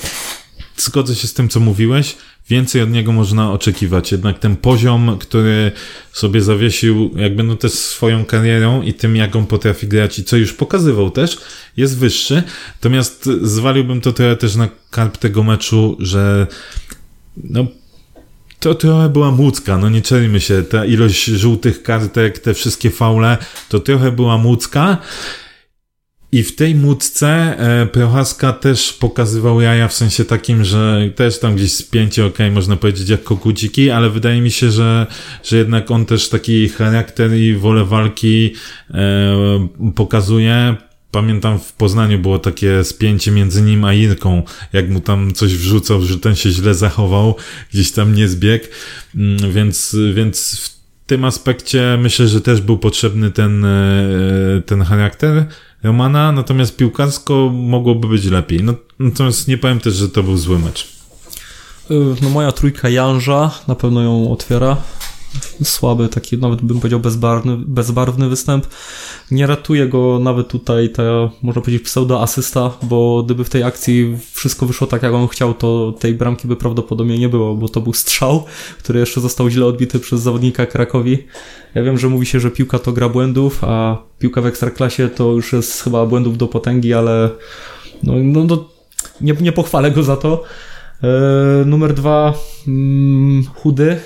zgodzę się z tym, co mówiłeś, więcej od niego można oczekiwać. Jednak ten poziom, który sobie zawiesił jakby no też swoją karierą i tym, jak on potrafi grać i co już pokazywał też, jest wyższy. Natomiast zwaliłbym to trochę też na karp tego meczu, że no to trochę była młódzka, no nie czerujmy się, ta ilość żółtych kartek, te wszystkie faule, to trochę była młódzka. I w tej młódce e, Prochaska też pokazywał jaja w sensie takim, że też tam gdzieś spięcie, okej, można powiedzieć jak koguciki, ale wydaje mi się, że, że jednak on też taki charakter i wolę walki e, pokazuje. Pamiętam w Poznaniu było takie spięcie między nim a Irką, jak mu tam coś wrzucał, że ten się źle zachował, gdzieś tam nie zbiegł, Mm, więc, więc w tym aspekcie myślę, że też był potrzebny ten, e, ten charakter Romana, natomiast piłkarsko mogłoby być lepiej. No, natomiast nie powiem też, że to był zły mecz. Y, No moja trójka Janża na pewno ją otwiera. Słaby, taki nawet bym powiedział bezbarwny, bezbarwny występ. Nie ratuje go nawet tutaj ta, można powiedzieć, pseudo-asysta, bo gdyby w tej akcji wszystko wyszło tak, jak on chciał, to tej bramki by prawdopodobnie nie było, bo to był strzał, który jeszcze został źle odbity przez zawodnika Krakowi. Ja wiem, że mówi się, że piłka to gra błędów, a piłka w ekstraklasie to już jest chyba błędów do potęgi, ale no, no, no nie, nie pochwalę go za to. E, numer dwa, mm, chudy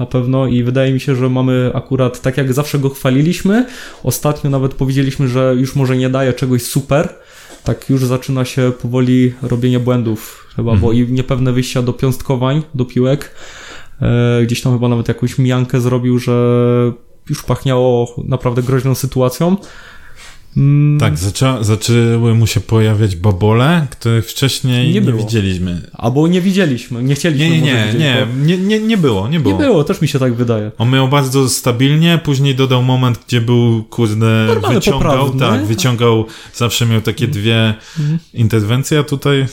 na pewno i wydaje mi się, że mamy akurat, tak jak zawsze go chwaliliśmy, ostatnio nawet powiedzieliśmy, że już może nie daje czegoś super, tak już zaczyna się powoli robienie błędów chyba, bo i niepewne wyjścia do piąstkowań, do piłek, e, gdzieś tam chyba nawet jakąś mijankę zrobił, że już pachniało naprawdę groźną sytuacją. Mm, Tak, zaczą, zaczęły mu się pojawiać babole, których wcześniej Nie nie, widzieliśmy. Albo nie widzieliśmy, nie chcieliśmy Nie, nie, widzieć, nie, bo- nie, nie, nie było, nie było. Nie było, też mi się tak wydaje. On miał bardzo stabilnie, później dodał moment, gdzie był, kurde, wyciągał, poprawny. tak, wyciągał, zawsze miał takie dwie interwencje, a tutaj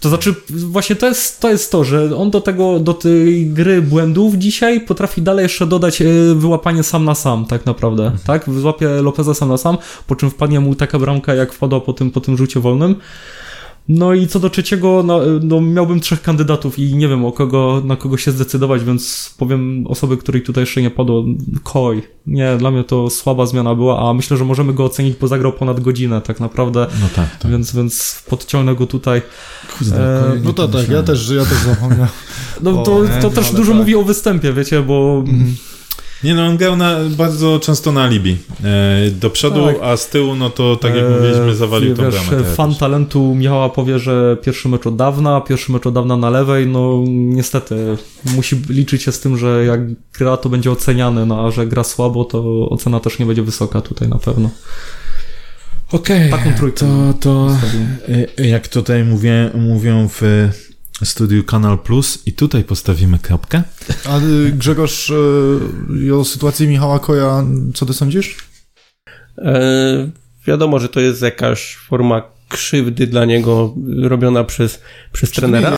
To znaczy, właśnie to jest, to jest to, że on do tego, do tej gry błędów dzisiaj potrafi dalej jeszcze dodać e, wyłapanie sam na sam, tak naprawdę, Mhm. tak? Złapie Lopeza sam na sam, po czym wpadnie mu taka bramka, jak wpadła po tym, po tym rzucie wolnym. No i co do trzeciego, no, no miałbym trzech kandydatów i nie wiem o kogo, na kogo się zdecydować, więc powiem osoby, której tutaj jeszcze nie padło, Koi. Nie, dla mnie to słaba zmiana była, a myślę, że możemy go ocenić, bo zagrał ponad godzinę tak naprawdę, no tak, tak. więc, więc podciągnę go tutaj. Kurde, E, No to tak, ja też, ja też zapomniałem. No O, to, nie, to też ale dużo tak. mówi o występie, wiecie, bo Nie no, on grał na, bardzo często na alibi. E, do przodu, Tak. a z tyłu, no to tak jak e, mówiliśmy, zawalił tą wiesz, bramę. teraz. Fan talentu Michała powie, że pierwszy mecz od dawna, pierwszy mecz od dawna na lewej, no niestety musi liczyć się z tym, że jak gra to będzie oceniany, no a że gra słabo, to ocena też nie będzie wysoka tutaj na pewno. Okej, Taką trójkę to, to Zostawiłem. e, jak tutaj mówię, mówią w e, studiu Kanal Plus i tutaj postawimy kropkę. A y, Grzegorz, y, o sytuacji Michała Koja, co ty sądzisz? E, wiadomo, że to jest jakaś forma krzywdy dla niego robiona przez, przez trenera.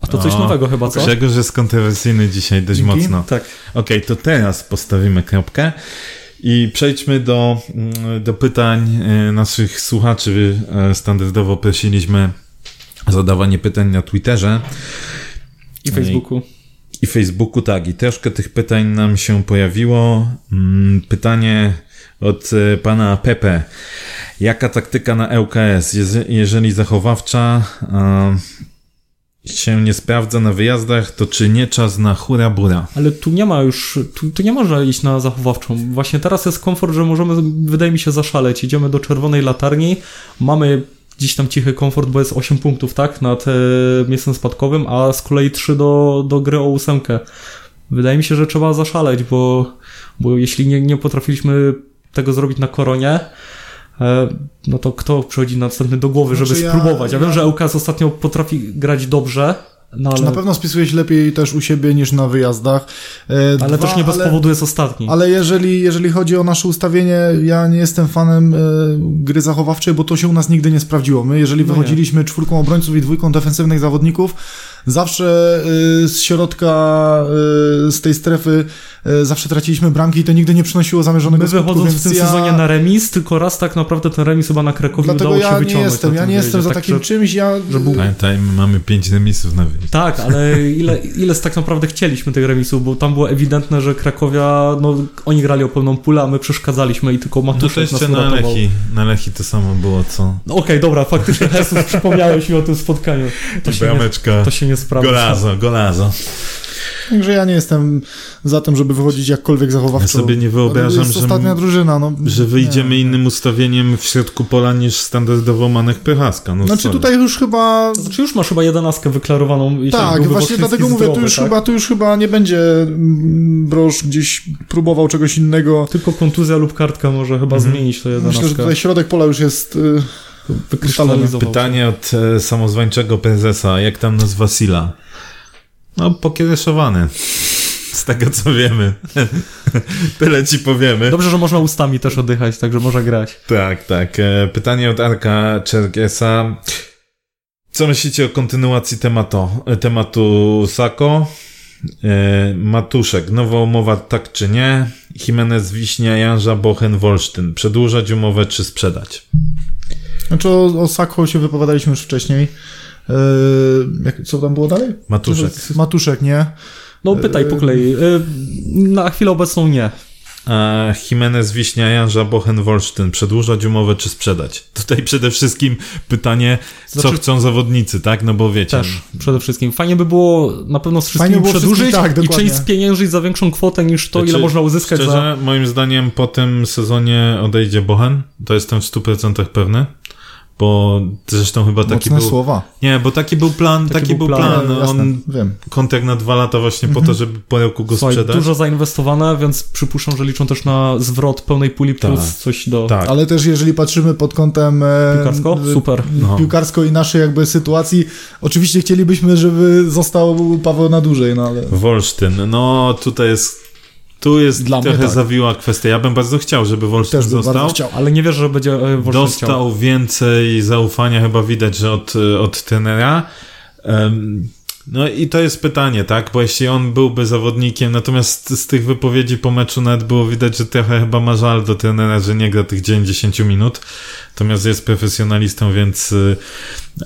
A to coś O, nowego chyba, co? Grzegorz jest kontrowersyjny dzisiaj dość Dzięki. mocno. Tak. Okej, to teraz postawimy kropkę i przejdźmy do, mm, do pytań e, naszych słuchaczy. E, Standardowo prosiliśmy zadawanie pytań na Twitterze I Facebooku. i Facebooku, tak. I troszkę tych pytań nam się pojawiło. Mm, Pytanie od e, pana Pepe. Jaka taktyka na LKS? Jeze- Jeżeli zachowawcza e, się nie sprawdza na wyjazdach, to czy nie czas na hura bura? Ale tu nie ma już, tu, tu nie można iść na zachowawczą. Właśnie teraz jest komfort, że możemy, wydaje mi się, zaszaleć. Idziemy do czerwonej latarni, mamy gdzieś tam cichy komfort, bo jest 8 punktów, tak, nad e, miejscem spadkowym, a z kolei 3 do, do gry o ósemkę. Wydaje mi się, że trzeba zaszaleć, bo, bo jeśli nie, nie potrafiliśmy tego zrobić na koronie, e, no to kto przychodzi następny do głowy, żeby Znaczy ja- spróbować? Ja wiem, ja- że Eukas ostatnio potrafi grać dobrze, no Czy ale, na pewno spisujesz lepiej też u siebie niż na wyjazdach? E, ale dwa, też nie bez ale- powodu jest ostatni. Ale jeżeli, jeżeli chodzi o nasze ustawienie, ja nie jestem fanem e, gry zachowawczej, bo to się u nas nigdy nie sprawdziło. My, jeżeli No nie. wychodziliśmy czwórką obrońców i dwójką defensywnych zawodników, zawsze e, z środka, e, z tej strefy, e, zawsze traciliśmy bramki i to nigdy nie przynosiło zamierzonego My skutku, wychodząc więc w tym ja... sezonie na remis, tylko raz tak naprawdę ten remis chyba na Krakowie Dlatego udało się ja nie wyciągnąć. jestem, na ja nie jestem za Tak, takim że- czymś, ja... był- Pamiętajmy, mamy pięć remisów na wyjeździe. Tak, ale ile, ile tak naprawdę chcieliśmy tych remisów, bo tam było ewidentne, że Krakowia, no oni grali o pełną pulę, a my przeszkadzaliśmy i tylko No to Matuszek nas jeszcze na uratował. Lechi. Na Lechi to samo było, co? No Okej, dobra, faktycznie Jesus, przypomniałeś mi o tym spotkaniu. To się, nie, to się nie sprawdza. Golazo, golazo. Także ja nie jestem za tym, żeby wychodzić jakkolwiek zachowawczo. Ja sobie nie wyobrażam, że- ostatnia drużyna, no. Że wyjdziemy nie. innym ustawieniem w środku pola niż standardowo Manek Pychaska. No Znaczy sorry. tutaj już chyba Znaczy już masz chyba jedenastkę wyklarowaną. Tak, właśnie dlatego mówię, tu już, tak? chyba, tu już chyba nie będzie mm, Broż gdzieś próbował czegoś innego. Tylko kontuzja lub kartka może chyba Mhm. zmienić to jedenastkę. Myślę, że tutaj środek pola już jest... Y, Wykrystalizował. Pytanie od e, samozwańczego prezesa. Jak tam nas Wasila? No, pokiereszowany. Z tego co wiemy. Tyle ci powiemy. Dobrze, że można ustami też oddychać, także może grać. Tak, tak. E, Pytanie od Arka Czergiesa. Co myślicie o kontynuacji tematu, tematu Sako? E, Matuszek, nowa umowa tak czy nie? Jimenez, Wiśnia, Janża, Bochen, Wolsztyn. Przedłużać umowę czy sprzedać? Znaczy o, o Sakho się wypowiadaliśmy już wcześniej. Yy, jak, co tam było dalej? Matuszek. Matuszek, nie? No pytaj po kolei. Y, Na chwilę obecną nie. A Jimenez, Wiśnia, Janża, Bochen, Wolsztyn. Przedłużać umowę czy sprzedać? Tutaj przede wszystkim pytanie, co Znaczy- chcą zawodnicy, tak? No bo wiecie. Też przede wszystkim. Fajnie by było na pewno z było przedłużyć tak, i część spieniężyć za większą kwotę niż to, ile Znaczy, można uzyskać za... Szczerze, moim zdaniem po tym sezonie odejdzie Bochen. To jestem w 100% pewny. Bo zresztą chyba taki Mocne był... słowa. Nie, bo taki był plan, taki, był plan. Jasne, On wiem. kontrakt na dwa lata właśnie po to, żeby po roku go Słuchaj, sprzedać. dużo zainwestowane, więc przypuszczam, że liczą też na zwrot pełnej puli plus Tak. coś do... Tak. Ale też jeżeli patrzymy pod kątem e, Piłkarsko? e, Super. No. piłkarsko i naszej jakby sytuacji, oczywiście chcielibyśmy, żeby został Paweł na dłużej, no ale Wolsztyn, no tutaj jest tu jest Dla mnie trochę tak. zawiła kwestia. Ja bym bardzo chciał, żeby Wolsztyn został. bardzo chciał. Ale nie wierzę, że będzie e, Wolsztyn Dostał chciał. więcej zaufania, chyba widać, że od, od trenera. Em, No i to jest pytanie, tak? Bo jeśli on byłby zawodnikiem, natomiast z tych wypowiedzi po meczu nawet było widać, że trochę chyba ma żal do trenera, że nie gra tych 90 minut. Natomiast jest profesjonalistą, więc. y,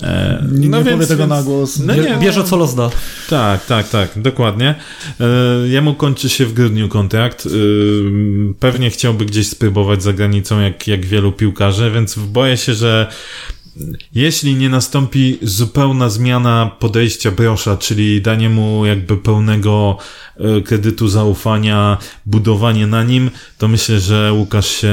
E, Nie, no nie więc, powie tego więc, na głos. No nie, Bierze co los da. tak, tak, tak, dokładnie. E, Jemu kończy się w grudniu kontrakt. E, Pewnie chciałby gdzieś spróbować za granicą, jak, jak wielu piłkarzy, więc boję się, że jeśli nie nastąpi zupełna zmiana podejścia Brosza, czyli danie mu jakby pełnego kredytu zaufania, budowanie na nim, to myślę, że Łukasz się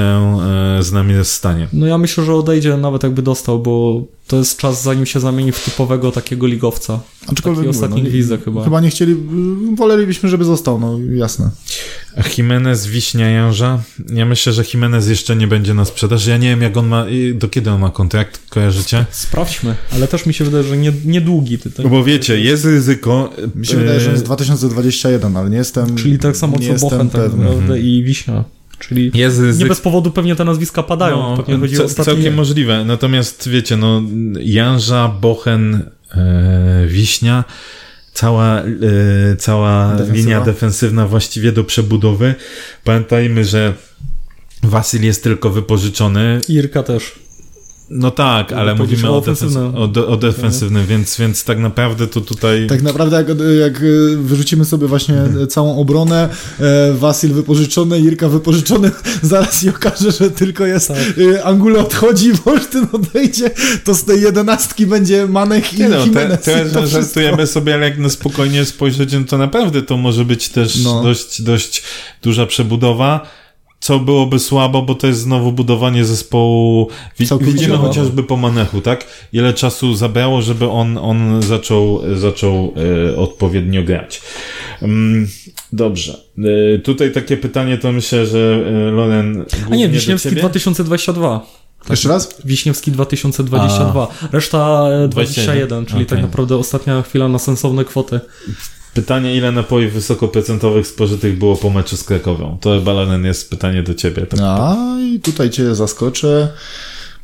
e, z nami rozstanie. No ja myślę, że odejdzie nawet jakby dostał, bo to jest czas zanim się zamieni w typowego takiego ligowca. Aczkolwiek Taki ostatni no, gwizdek chyba. Chyba nie chcieli, wolelibyśmy, żeby został, no jasne. Jimenez, Wiśnia, Janża? Ja myślę, że Jimenez jeszcze nie będzie na sprzedaż. Ja nie wiem, jak on ma, i do kiedy on ma kontrakt, kojarzycie? Sprawdźmy, ale też mi się wydaje, że nie, niedługi. Ty, No bo wiecie, jest ryzyko. Mi się wydaje, że e, jest 2021, ale nie jestem Czyli tak samo co jestem Bochen tak naprawdę i Wiśnia. Czyli Jest nie bez powodu pewnie te nazwiska padają. No, pewnie chodzi o całkiem możliwe. Natomiast wiecie, no, Janża, Bochen, e, Wiśnia, cała, e, cała Defensywa. linia defensywna właściwie do przebudowy. Pamiętajmy, że Wasyl jest tylko wypożyczony. Irka też. No tak, ale mówimy o o, defens- ofensywnym. o, de- o defensywnym, więc, więc tak naprawdę to tutaj... Tak naprawdę jak, jak y, wyrzucimy sobie właśnie Mhm. całą obronę, e, Wasil wypożyczony, Irka wypożyczony, zaraz się okaże, że tylko jest Tak. y, Angulo odchodzi, Wolsztyn odejdzie, to z tej jedenastki będzie Manek i Nie no, te, Jimenez. te, i to żartujemy sobie, ale jak na spokojnie spojrzeć, no to naprawdę to może być też No. dość, dość duża przebudowa. Co byłoby słabo, bo to jest znowu budowanie zespołu. Widzimy chociażby po Manechu, tak? Ile czasu zabrało, żeby on, on zaczął, zaczął e, odpowiednio grać. Mm, dobrze. E, tutaj takie pytanie to myślę, że e, Loren. A nie, Wiśniewski ciebie. 2022. Jeszcze raz? Wiśniewski 2022. Reszta e, 21, 21, czyli tak okej. naprawdę ostatnia chwila na sensowne kwoty. Pytanie, ile napojów wysokoprocentowych spożytych było po meczu z Krakowią? To chyba, Loren, jest pytanie do ciebie. Tak? A i tutaj cię zaskoczę.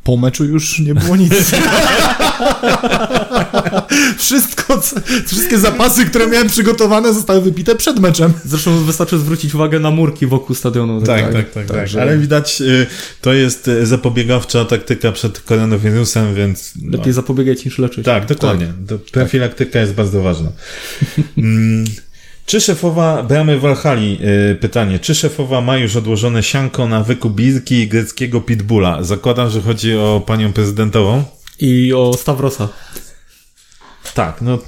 Po meczu już nie było nic. Wszystko, wszystkie zapasy, które miałem przygotowane, zostały wypite przed meczem. Zresztą wystarczy zwrócić uwagę na murki wokół stadionu. Tak, Tak, tak, tak, tak. Ale widać, y, to jest y, zapobiegawcza taktyka przed koronawirusem, więc. No, Lepiej zapobiegać niż leczyć. tak, dokładnie. To profilaktyka jest bardzo ważna. Czy szefowa bramy Walhali, y, pytanie, czy szefowa ma już odłożone sianko na wykup Birki i greckiego pitbulla? Zakładam, że chodzi o panią prezydentową. I o Stavrosa. Tak, no.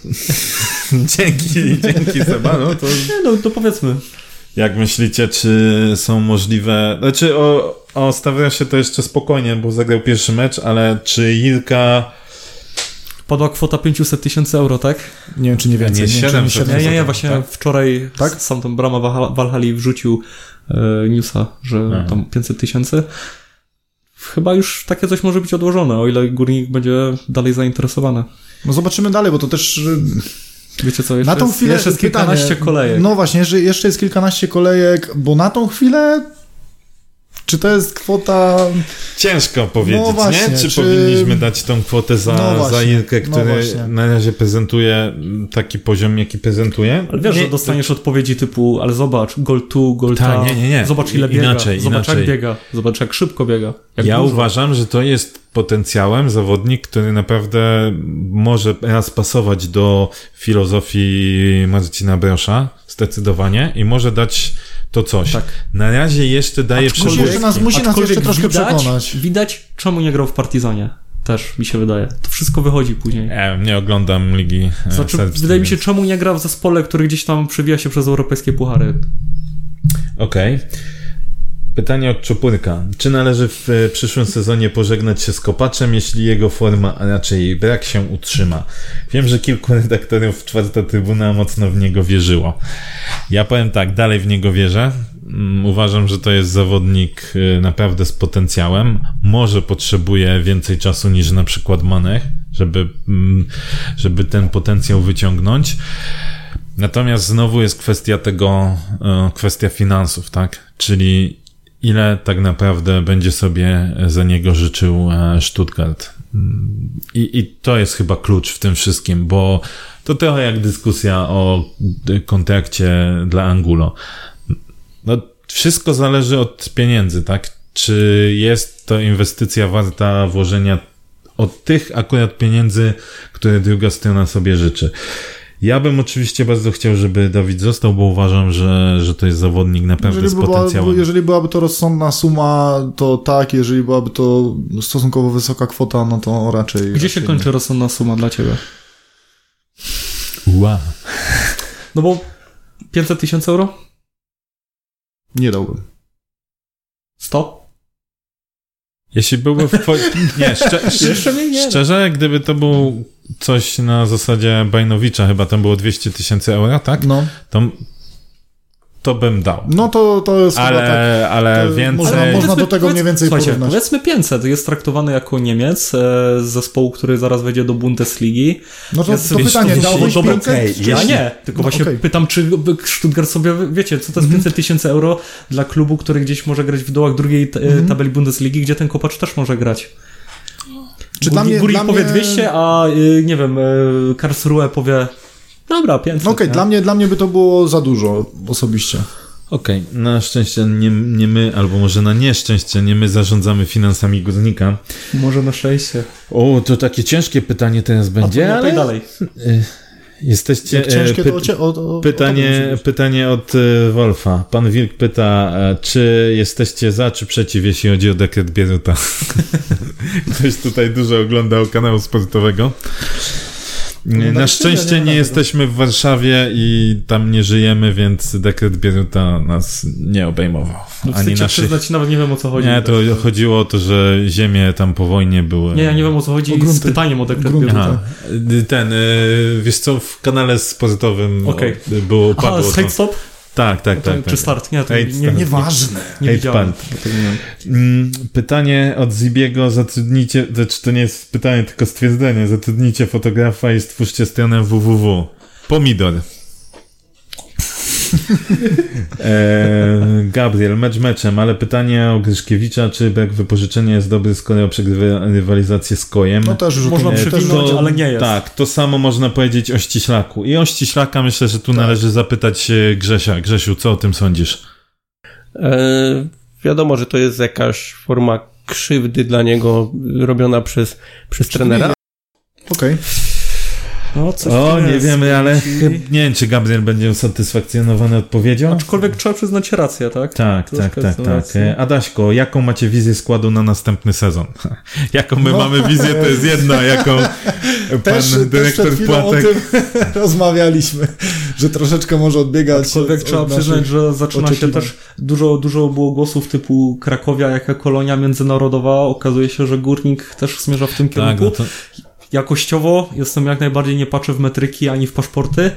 dzięki, dzięki Seba, no to Nie, no to powiedzmy. Jak myślicie, czy są możliwe... Znaczy o, o Stavrosie to jeszcze spokojnie, bo zagrał pierwszy mecz, ale czy Ilka... Padła kwota 500 tysięcy euro, tak? Nie wiem, czy nie więcej. Nie, wiem, czy 700. Nie, nie, nie, tak, właśnie tak? wczoraj Tak? sam tam Brama Walha- Walhali wrzucił e, newsa, że Aha. tam 500 tysięcy. Chyba już takie coś może być odłożone, o ile górnik będzie dalej zainteresowany. No zobaczymy dalej, bo to też Wiecie co, jeszcze na tą jest, chwilę... jeszcze jest kilkanaście pytanie, kolejek. No właśnie, że jeszcze jest kilkanaście kolejek, bo na tą chwilę Czy to jest kwota... Ciężko powiedzieć, No właśnie, nie? Czy, czy- powinniśmy dać tą kwotę za, No właśnie, za Ilkę, no który właśnie. na razie prezentuje taki poziom, jaki prezentuje? Ale wiesz, Nie, że dostaniesz odpowiedzi typu, ale zobacz, gol tu, gol Ta, ta, nie, nie, nie. zobacz ile biega, Inaczej, zobacz inaczej. jak biega, zobacz jak szybko biega. Jak ja dużo. uważam, że to jest potencjałem zawodnik, który naprawdę może raz pasować do filozofii Marcina Brosza, zdecydowanie, i może dać to coś. Tak. Na razie jeszcze daje nas, musi nas jeszcze troszkę widać, przekonać. Widać, czemu nie grał w Partizanie. Też mi się wydaje. To wszystko wychodzi później. Nie, nie oglądam Ligi e, Znaczy, Serbskiej, wydaje mi się, czemu nie gra w zespole, który gdzieś tam przewija się przez europejskie puchary. Okej. Pytanie od Czopurka. Czy należy w e, przyszłym sezonie pożegnać się z Kopaczem, jeśli jego forma, a raczej brak się utrzyma? Wiem, że kilku redaktorów czwarta trybuna mocno w niego wierzyło. Ja powiem tak, dalej w niego wierzę. Mm, Uważam, że to jest zawodnik e, naprawdę z potencjałem. Może potrzebuje więcej czasu niż na przykład Manech, żeby, mm, żeby ten potencjał wyciągnąć. Natomiast znowu jest kwestia tego, e, kwestia finansów, tak? Czyli ile tak naprawdę będzie sobie za niego życzył e, Stuttgart. I, I to jest chyba klucz w tym wszystkim, bo to trochę jak dyskusja o kontrakcie dla Angulo. No, wszystko zależy od pieniędzy, tak? Czy jest to inwestycja warta włożenia od tych akurat pieniędzy, które druga strona sobie życzy. Ja bym oczywiście bardzo chciał, żeby Dawid został, bo uważam, że, że to jest zawodnik naprawdę Jeżeli, z by była, potencjałem. jeżeli byłaby to rozsądna suma, to tak, jeżeli byłaby to stosunkowo wysoka kwota, no to raczej... Gdzie się raczej kończy rozsądna suma dla ciebie? Wow. No bo 500 tysięcy euro? Nie, nie dałbym. 100? Jeśli byłby w kwo- Nie, szczerze, Jeszcze mnie nie. szczerze, gdyby to był coś na zasadzie Bajnowicza, chyba tam było 200 tysięcy euro, tak? No, To, to bym dał. no to, to jest chyba tak. Ale, ale To więcej... Można, można do tego mniej więcej Słuchajcie, porównać. powiedzmy 500. Jest traktowany jako Niemiec e, z zespołu, który zaraz wejdzie do Bundesligi. No to, Jest- to wiesz, pytanie, dałbyś dobra, 500? okej, czy- Ja Jeśli- nie, tylko No, właśnie okej. pytam, czy Stuttgart sobie, wiecie, co to jest 500 tysięcy euro dla klubu, który gdzieś może grać w dołach drugiej t- Mhm. tabeli Bundesligi, gdzie ten kopacz też może grać. Czy dla mnie, dla powie mnie... 200, a y, nie wiem, y, Karlsruhe powie dobra, 500. No Okej, nie? dla mnie, dla mnie by to było za dużo osobiście. Okej, na szczęście nie, nie my, albo może na nieszczęście nie my zarządzamy finansami górnika. Może na szczęście. O, to takie ciężkie pytanie teraz A będzie, nie, ale dalej. jesteście... Jak ciężkie, e, to o, o, o, o Pytanie, pytanie od e, Wolfa. Pan Wilk pyta, e, czy jesteście za, czy przeciw, jeśli chodzi o dekret Bieruta? Ktoś tutaj dużo oglądał kanału sportowego. No, Na szczęście nie jesteśmy w Warszawie i tam nie żyjemy, więc dekret Bieruta nas nie obejmował. No, Ani naszych... przyznać, nawet nie wiem o co chodzi. Nie, to chodziło o to, że ziemie tam po wojnie były... Nie, ja nie wiem o co chodzi O z grunty. pytaniem o dekret Grunty. Bieruta. Aha, ten, e, wiesz co, w kanale sportowym Okej. o, było, Aha, padło z to. stop? Tak, tak, To- tak. Czy tak. start? Nie, to nie, Nieważne. nie. Mm, Pytanie od Zibiego, zatrudnijcie, znaczy to nie jest pytanie, tylko stwierdzenie, zatrudnijcie fotografa i stwórzcie stronę www. Pomidor. e, Gabriel, mecz meczem, ale pytanie o Gryszkiewicza, czy brak wypożyczenia jest dobry, skoro przegrywa rywalizację z Kojem? No też już Można to, też przewinąć, to- ale nie jest. Tak, to samo można powiedzieć o Ściślaku. I o Ściślaka myślę, że tu Tak. należy zapytać e, Grzesia. Grzesiu, co o tym sądzisz? E, wiadomo, że to jest jakaś forma krzywdy dla niego robiona przez, przez trenera. Okej. No, coś O, nie wiemy, ale chyb, nie wiem, czy Gabriel będzie usatysfakcjonowany odpowiedzią. Aczkolwiek trzeba przyznać rację, tak? Tak, Troszkę tak, tak, tak. E, Adaśko, jaką macie wizję składu na następny sezon? jaką my No. mamy wizję, to jest jedno, jaką pan Też, też dyrektor chwilą Płatek... o tym rozmawialiśmy, że troszeczkę może odbiegać Aczkolwiek od- trzeba przyznać, że zaczyna się też dużo, dużo było głosów typu Krakowia jako kolonia międzynarodowa. Okazuje się, że Górnik też zmierza w tym Tak, kierunku. no to, Jakościowo jestem jak najbardziej nie patrzę w metryki ani w paszporty.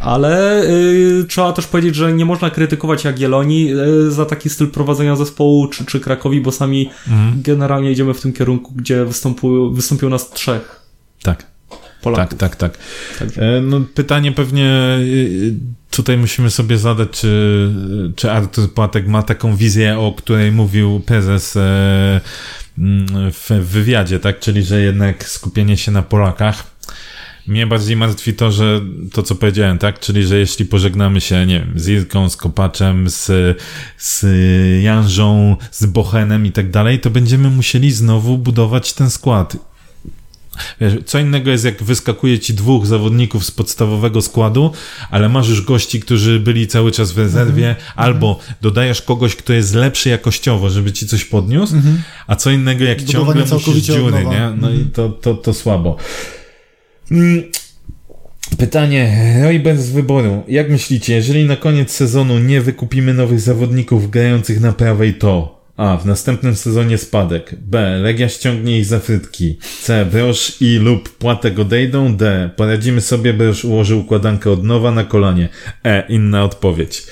Ale y, trzeba też powiedzieć, że nie można krytykować Jagiellonii y, za taki styl prowadzenia zespołu czy, czy Krakowi, bo sami mhm, generalnie idziemy w tym kierunku, gdzie występują, wystąpią nas trzech tak. Polaków. Tak, tak, tak. E, No, pytanie pewnie, y, tutaj musimy sobie zadać, czy, czy Artur Płatek ma taką wizję, o której mówił prezes e, w wywiadzie, tak? Czyli, że jednak skupienie się na Polakach. Mnie bardziej martwi to, że to, co powiedziałem, tak? Czyli, że jeśli pożegnamy się, nie wiem, z Irką, z Kopaczem, z, z Janżą, z Bochenem i tak dalej, to będziemy musieli znowu budować ten skład. Wiesz, co innego jest, jak wyskakuje ci dwóch zawodników z podstawowego składu, ale masz już gości, którzy byli cały czas w rezerwie, Mhm. albo dodajesz kogoś, kto jest lepszy jakościowo, żeby ci coś podniósł, a co innego, jak Mhm. Budowanie ciągle musisz dziury, nie? No Mhm. i to, to, to słabo. Mm, Pytanie, Roy bez wyboru. Jak myślicie, jeżeli na koniec sezonu nie wykupimy nowych zawodników grających na prawej, to A. W następnym sezonie spadek. B. Legia ściągnie ich za frytki. C. Broż i lub Płatek odejdą. D. Poradzimy sobie, Broż ułoży układankę od nowa na kolanie. E. Inna odpowiedź.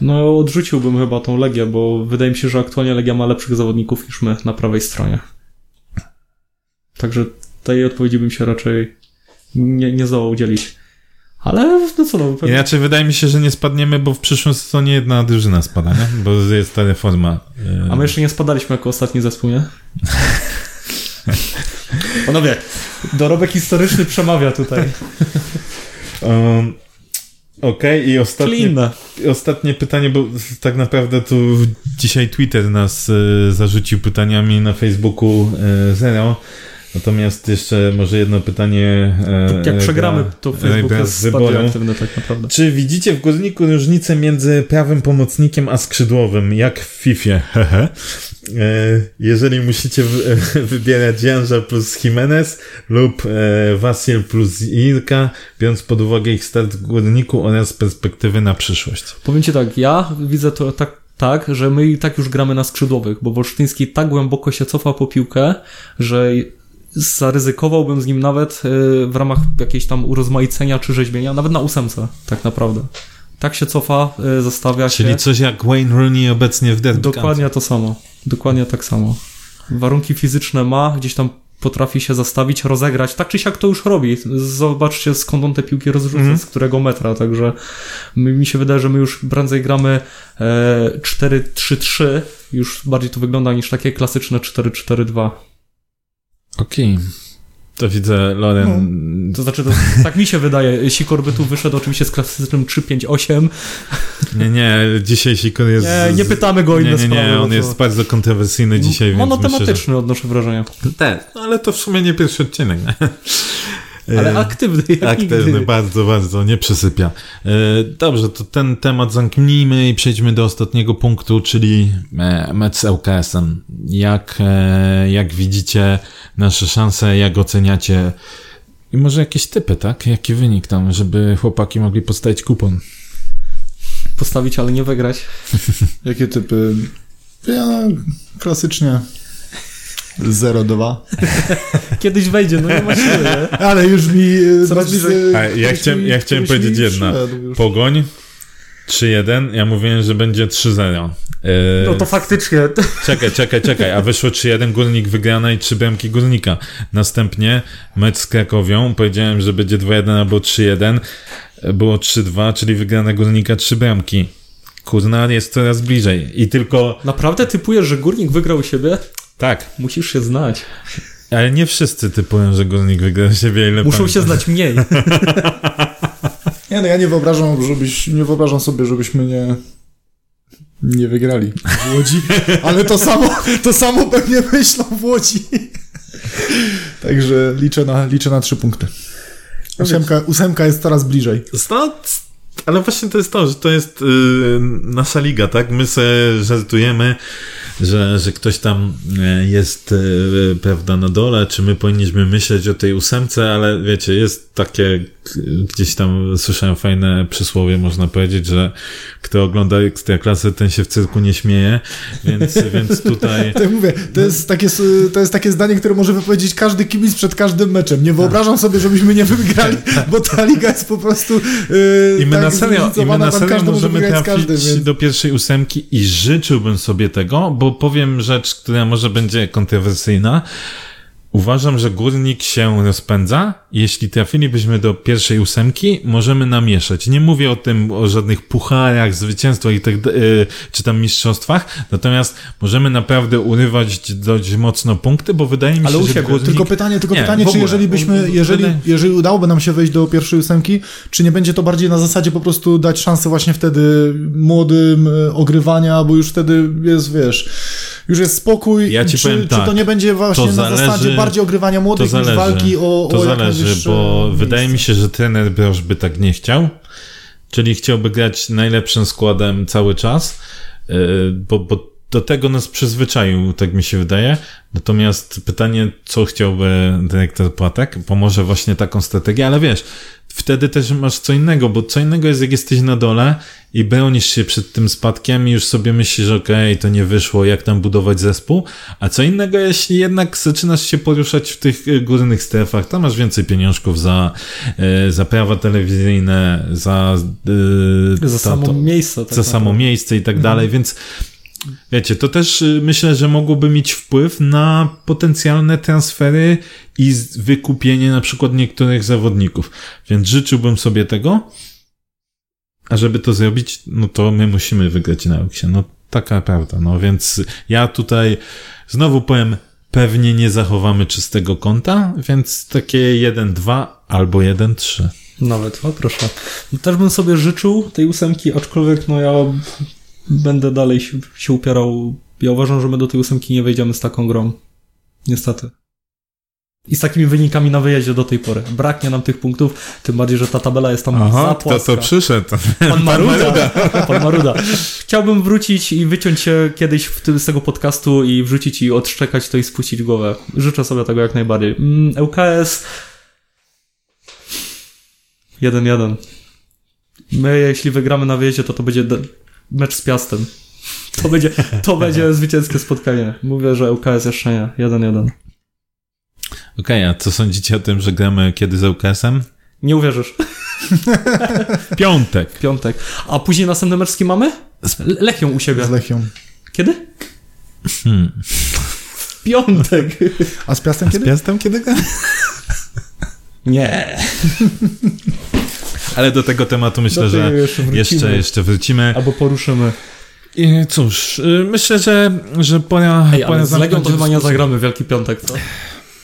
No, odrzuciłbym chyba tą Legię, bo wydaje mi się, że aktualnie Legia ma lepszych zawodników niż my na prawej stronie. Także tej odpowiedzi bym się raczej nie, nie zdołał udzielić. Ale no co no, pewnie... Inaczej wydaje mi się, że nie spadniemy, bo w przyszłym sezonie jedna drużyna spada, nie? Bo jest ta reforma. e, A my jeszcze nie spadaliśmy jako ostatni zespół, nie? Panowie, dorobek historyczny przemawia tutaj. Um, Okej, i Czyli ostatnie, ostatnie pytanie, bo tak naprawdę tu dzisiaj Twitter nas e, zarzucił pytaniami na Facebooku e, zero. Natomiast jeszcze może jedno pytanie. E, Jak Rebra- przegramy, to Facebook jest bardziej aktywny tak naprawdę. Czy widzicie w górniku różnicę między prawym pomocnikiem a skrzydłowym, jak w FIFA? Hehe. E, Jeżeli musicie wy- wybierać Janża plus Jimenez lub e, Wasil plus Irka, biorąc pod uwagę ich start w górniku oraz perspektywy na przyszłość. Powiem ci tak, ja widzę to tak, tak, że my i tak już gramy na skrzydłowych, bo Wolsztyński tak głęboko się cofa po piłkę, że zaryzykowałbym z nim nawet y, w ramach jakiejś tam urozmaicenia czy rzeźbienia, nawet na ósemce, tak naprawdę. Tak się cofa, y, zostawia się. Czyli coś jak Wayne Rooney obecnie w Derby Dokładnie to samo. Dokładnie tak samo. Warunki fizyczne ma, gdzieś tam potrafi się zastawić, rozegrać. Tak czy siak to już robi. Zobaczcie skąd on te piłki rozrzuca, Mhm. z którego metra. Także mi mi się wydaje, że my już prędzej gramy e, 4-3-3. Już bardziej to wygląda niż takie klasyczne 4-4-2. Okej. To widzę, Loren. To znaczy, to, tak mi się wydaje. Sikor by tu wyszedł oczywiście z klasycznym 3-5-8. Nie, nie, dzisiaj Sikor jest. Nie, nie pytamy go o inne Nie, nie, sprawy. nie, bo on to- jest bardzo kontrowersyjny dzisiaj, więc myślę, że... Monotematyczny odnoszę wrażenie. Tak, ale to w sumie nie pierwszy odcinek. nie? Ale E, aktywny jak Aktywny, nigdy. bardzo, bardzo, nie przysypia. E, Dobrze, to ten temat zamknijmy i przejdźmy do ostatniego punktu, czyli e, mecz z LKS-em. Jak, jak widzicie nasze szanse, jak oceniacie i może jakieś typy, tak? Jaki wynik tam, żeby chłopaki mogli postawić kupon? Postawić, ale nie wygrać. Jakie typy? Ja klasycznie 0-2. Kiedyś wejdzie, no nie ma siły, nie? Ale już mi... e, Coraz bez- bliżej. A, ja chciałem- mi- ja chciałem powiedzieć jedno. Pogoń 3-1, ja mówiłem, że będzie 3-0. E, No to faktycznie. Czekaj, czekaj, czekaj, a wyszło 3-1, Górnik wygrana i 3 bramki Górnika. Następnie mecz z Krakowią, powiedziałem, że będzie 2-1 albo 3-1, było 3-2, czyli wygrana Górnika 3 bramki. Kurna jest coraz bliżej i tylko, Naprawdę typujesz, że górnik wygrał u siebie? Tak, Musisz się znać. ale nie wszyscy typują, że Górnik wygra siebie, ile Muszą pamiętam. się znać mniej. Nie, no ja nie wyobrażam, żebyś, nie wyobrażam sobie, żebyśmy nie, nie wygrali w Łodzi, ale to samo, to samo pewnie myślą w Łodzi. Także liczę na, liczę na trzy punkty. Ósemka, ósemka jest coraz bliżej. No, ale właśnie to jest to, że to jest y, nasza liga, tak? My sobie żartujemy, że, że ktoś tam e, jest, y, prawda, na dole, czy my powinniśmy myśleć o tej ósemce, ale wiecie, jest takie, gdzieś tam słyszałem fajne przysłowie, można powiedzieć, że kto ogląda Ekstraklasy, ten się w cyrku nie śmieje, więc, więc tutaj... To ja mówię, to jest, takie, to jest takie zdanie, które może wypowiedzieć każdy kibic przed każdym meczem. Nie wyobrażam sobie, żebyśmy nie wygrali, bo ta liga jest po prostu yy, I my tak na serio, i my na serio każdy może możemy trafić każdym, więc... do pierwszej ósemki i życzyłbym sobie tego, bo powiem rzecz, która może będzie kontrowersyjna. Uważam, że górnik się rozpędza. Jeśli trafilibyśmy do pierwszej ósemki, możemy namieszać. Nie mówię o tym, o żadnych pucharach, zwycięstwach i tak, d- y, czy tam mistrzostwach, natomiast możemy naprawdę urywać dość mocno punkty, bo wydaje mi Ale się, u że siebie. górnik... Tylko pytanie, tylko Nie, pytanie czy jeżeli byśmy, jeżeli, jeżeli udałoby nam się wejść do pierwszej ósemki, czy nie będzie to bardziej na zasadzie po prostu dać szansę właśnie wtedy młodym e, ogrywania, bo już wtedy jest, wiesz, już jest spokój, Ja ci czy, powiem czy tak, to nie będzie właśnie to na zależy- zasadzie bardziej ogrywania To młodych niż zależy, walki o, to o jak zależy bo miejsce. wydaje mi się, że trener Broż by tak nie chciał, czyli chciałby grać najlepszym składem cały czas, yy, bo, bo do tego nas przyzwyczaił, tak mi się wydaje. Natomiast pytanie, co chciałby dyrektor Płatek, pomoże właśnie taką strategię, ale wiesz, wtedy też masz co innego, bo co innego jest, jak jesteś na dole i bronisz się przed tym spadkiem i już sobie myślisz, okej, to nie wyszło, jak tam budować zespół, a co innego, jeśli jednak zaczynasz się poruszać w tych y, górnych strefach, tam masz więcej pieniążków za, y, za prawa telewizyjne, za, y, Za to- samo to- miejsce. Tak za samo miejsce i tak dalej, więc wiecie, to też y, myślę, że mogłoby mieć wpływ na potencjalne transfery i wykupienie na przykład niektórych zawodników. Więc życzyłbym sobie tego, a żeby to zrobić, no to my musimy wygrać na aukcję. No taka prawda, no więc ja tutaj znowu powiem, pewnie nie zachowamy czystego konta, więc takie 1-2 albo 1-3. Nawet, o proszę. No, Też bym sobie życzył tej ósemki, aczkolwiek no ja będę dalej się, się upierał. Ja uważam, że my do tej ósemki nie wejdziemy z taką grą. Niestety. I z takimi wynikami na wyjeździe do tej pory. Braknie nam tych punktów, tym bardziej, że ta tabela jest tam za płaska. przyszedł? Pan Maruda. Pan Maruda. Chciałbym wrócić i wyciąć się kiedyś z tego podcastu i wrzucić i odszczekać to i spuścić głowę. Życzę sobie tego jak najbardziej. Mm, ŁKS 1-1. My, jeśli wygramy na wyjeździe, to to będzie mecz z Piastem. To będzie, to będzie zwycięskie spotkanie. Mówię, że ŁKS jeszcze nie. 1-1. Okej, a co sądzicie o tym, że gramy kiedy z UKS-em? Nie uwierzysz. Piątek. Piątek. A później następny mecz z kim mamy? Le- Lechią u siebie. Z Lechią. Kiedy? Hmm. Piątek. A z Piastem kiedy? Piastem kiedy gramy? Nie. Ale do tego tematu myślę, Do że jeszcze wrócimy. jeszcze, jeszcze wrócimy. Albo poruszymy. I cóż, y, myślę, że, że pora, Ej, ale pora z Legią to chyba nie zagramy Wielki Piątek, co?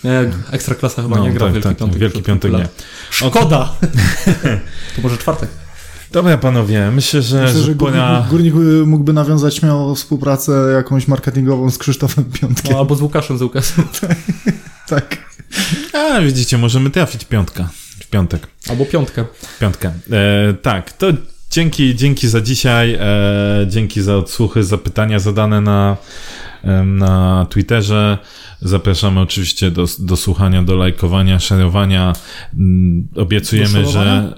Nie, Ekstraklasa chyba No, nie gra tak, Wielki tak, Piątek. Wielki Piątek nie. Szkoda! to może czwartek. Dobra, panowie, myślę, że, Myślę, że że pora... górnik, górnik mógłby nawiązać śmiało współpracę jakąś marketingową z Krzysztofem Piątkiem. No, albo z Łukaszem z UKS. Tak. A, widzicie, możemy trafić piątka. Piątek. Albo piątkę. Piątkę. E, tak, to dzięki, dzięki za dzisiaj, e, dzięki za odsłuchy, za pytania zadane na, em, na Twitterze. Zapraszamy oczywiście do, do słuchania, do lajkowania, szerowania. Mm, Obiecujemy, że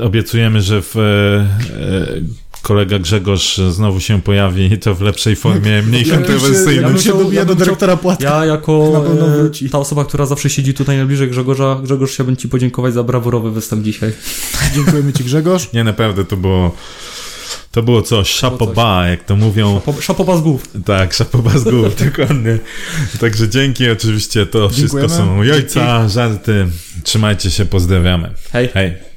e, obiecujemy, że w, e, e, kolega Grzegorz znowu się pojawi i to w lepszej formie, mniej Ja się, ja kontrowersyjnej. bym się dobija ja do dyrektora Płatka. Ja jako e, ta osoba, która zawsze siedzi tutaj najbliżej Grzegorza, Grzegorz chciałbym Ci podziękować za brawurowy występ dzisiaj. Dziękujemy Ci Grzegorz. Nie, naprawdę to było. To było coś, szapoba, jak to mówią. Po- Szapoba z głów. Tak, szapoba z głów, dokładnie. Także dzięki, oczywiście to wszystko Dziękujemy. są jajca, żarty. Trzymajcie się, pozdrawiamy. Hej. Hej.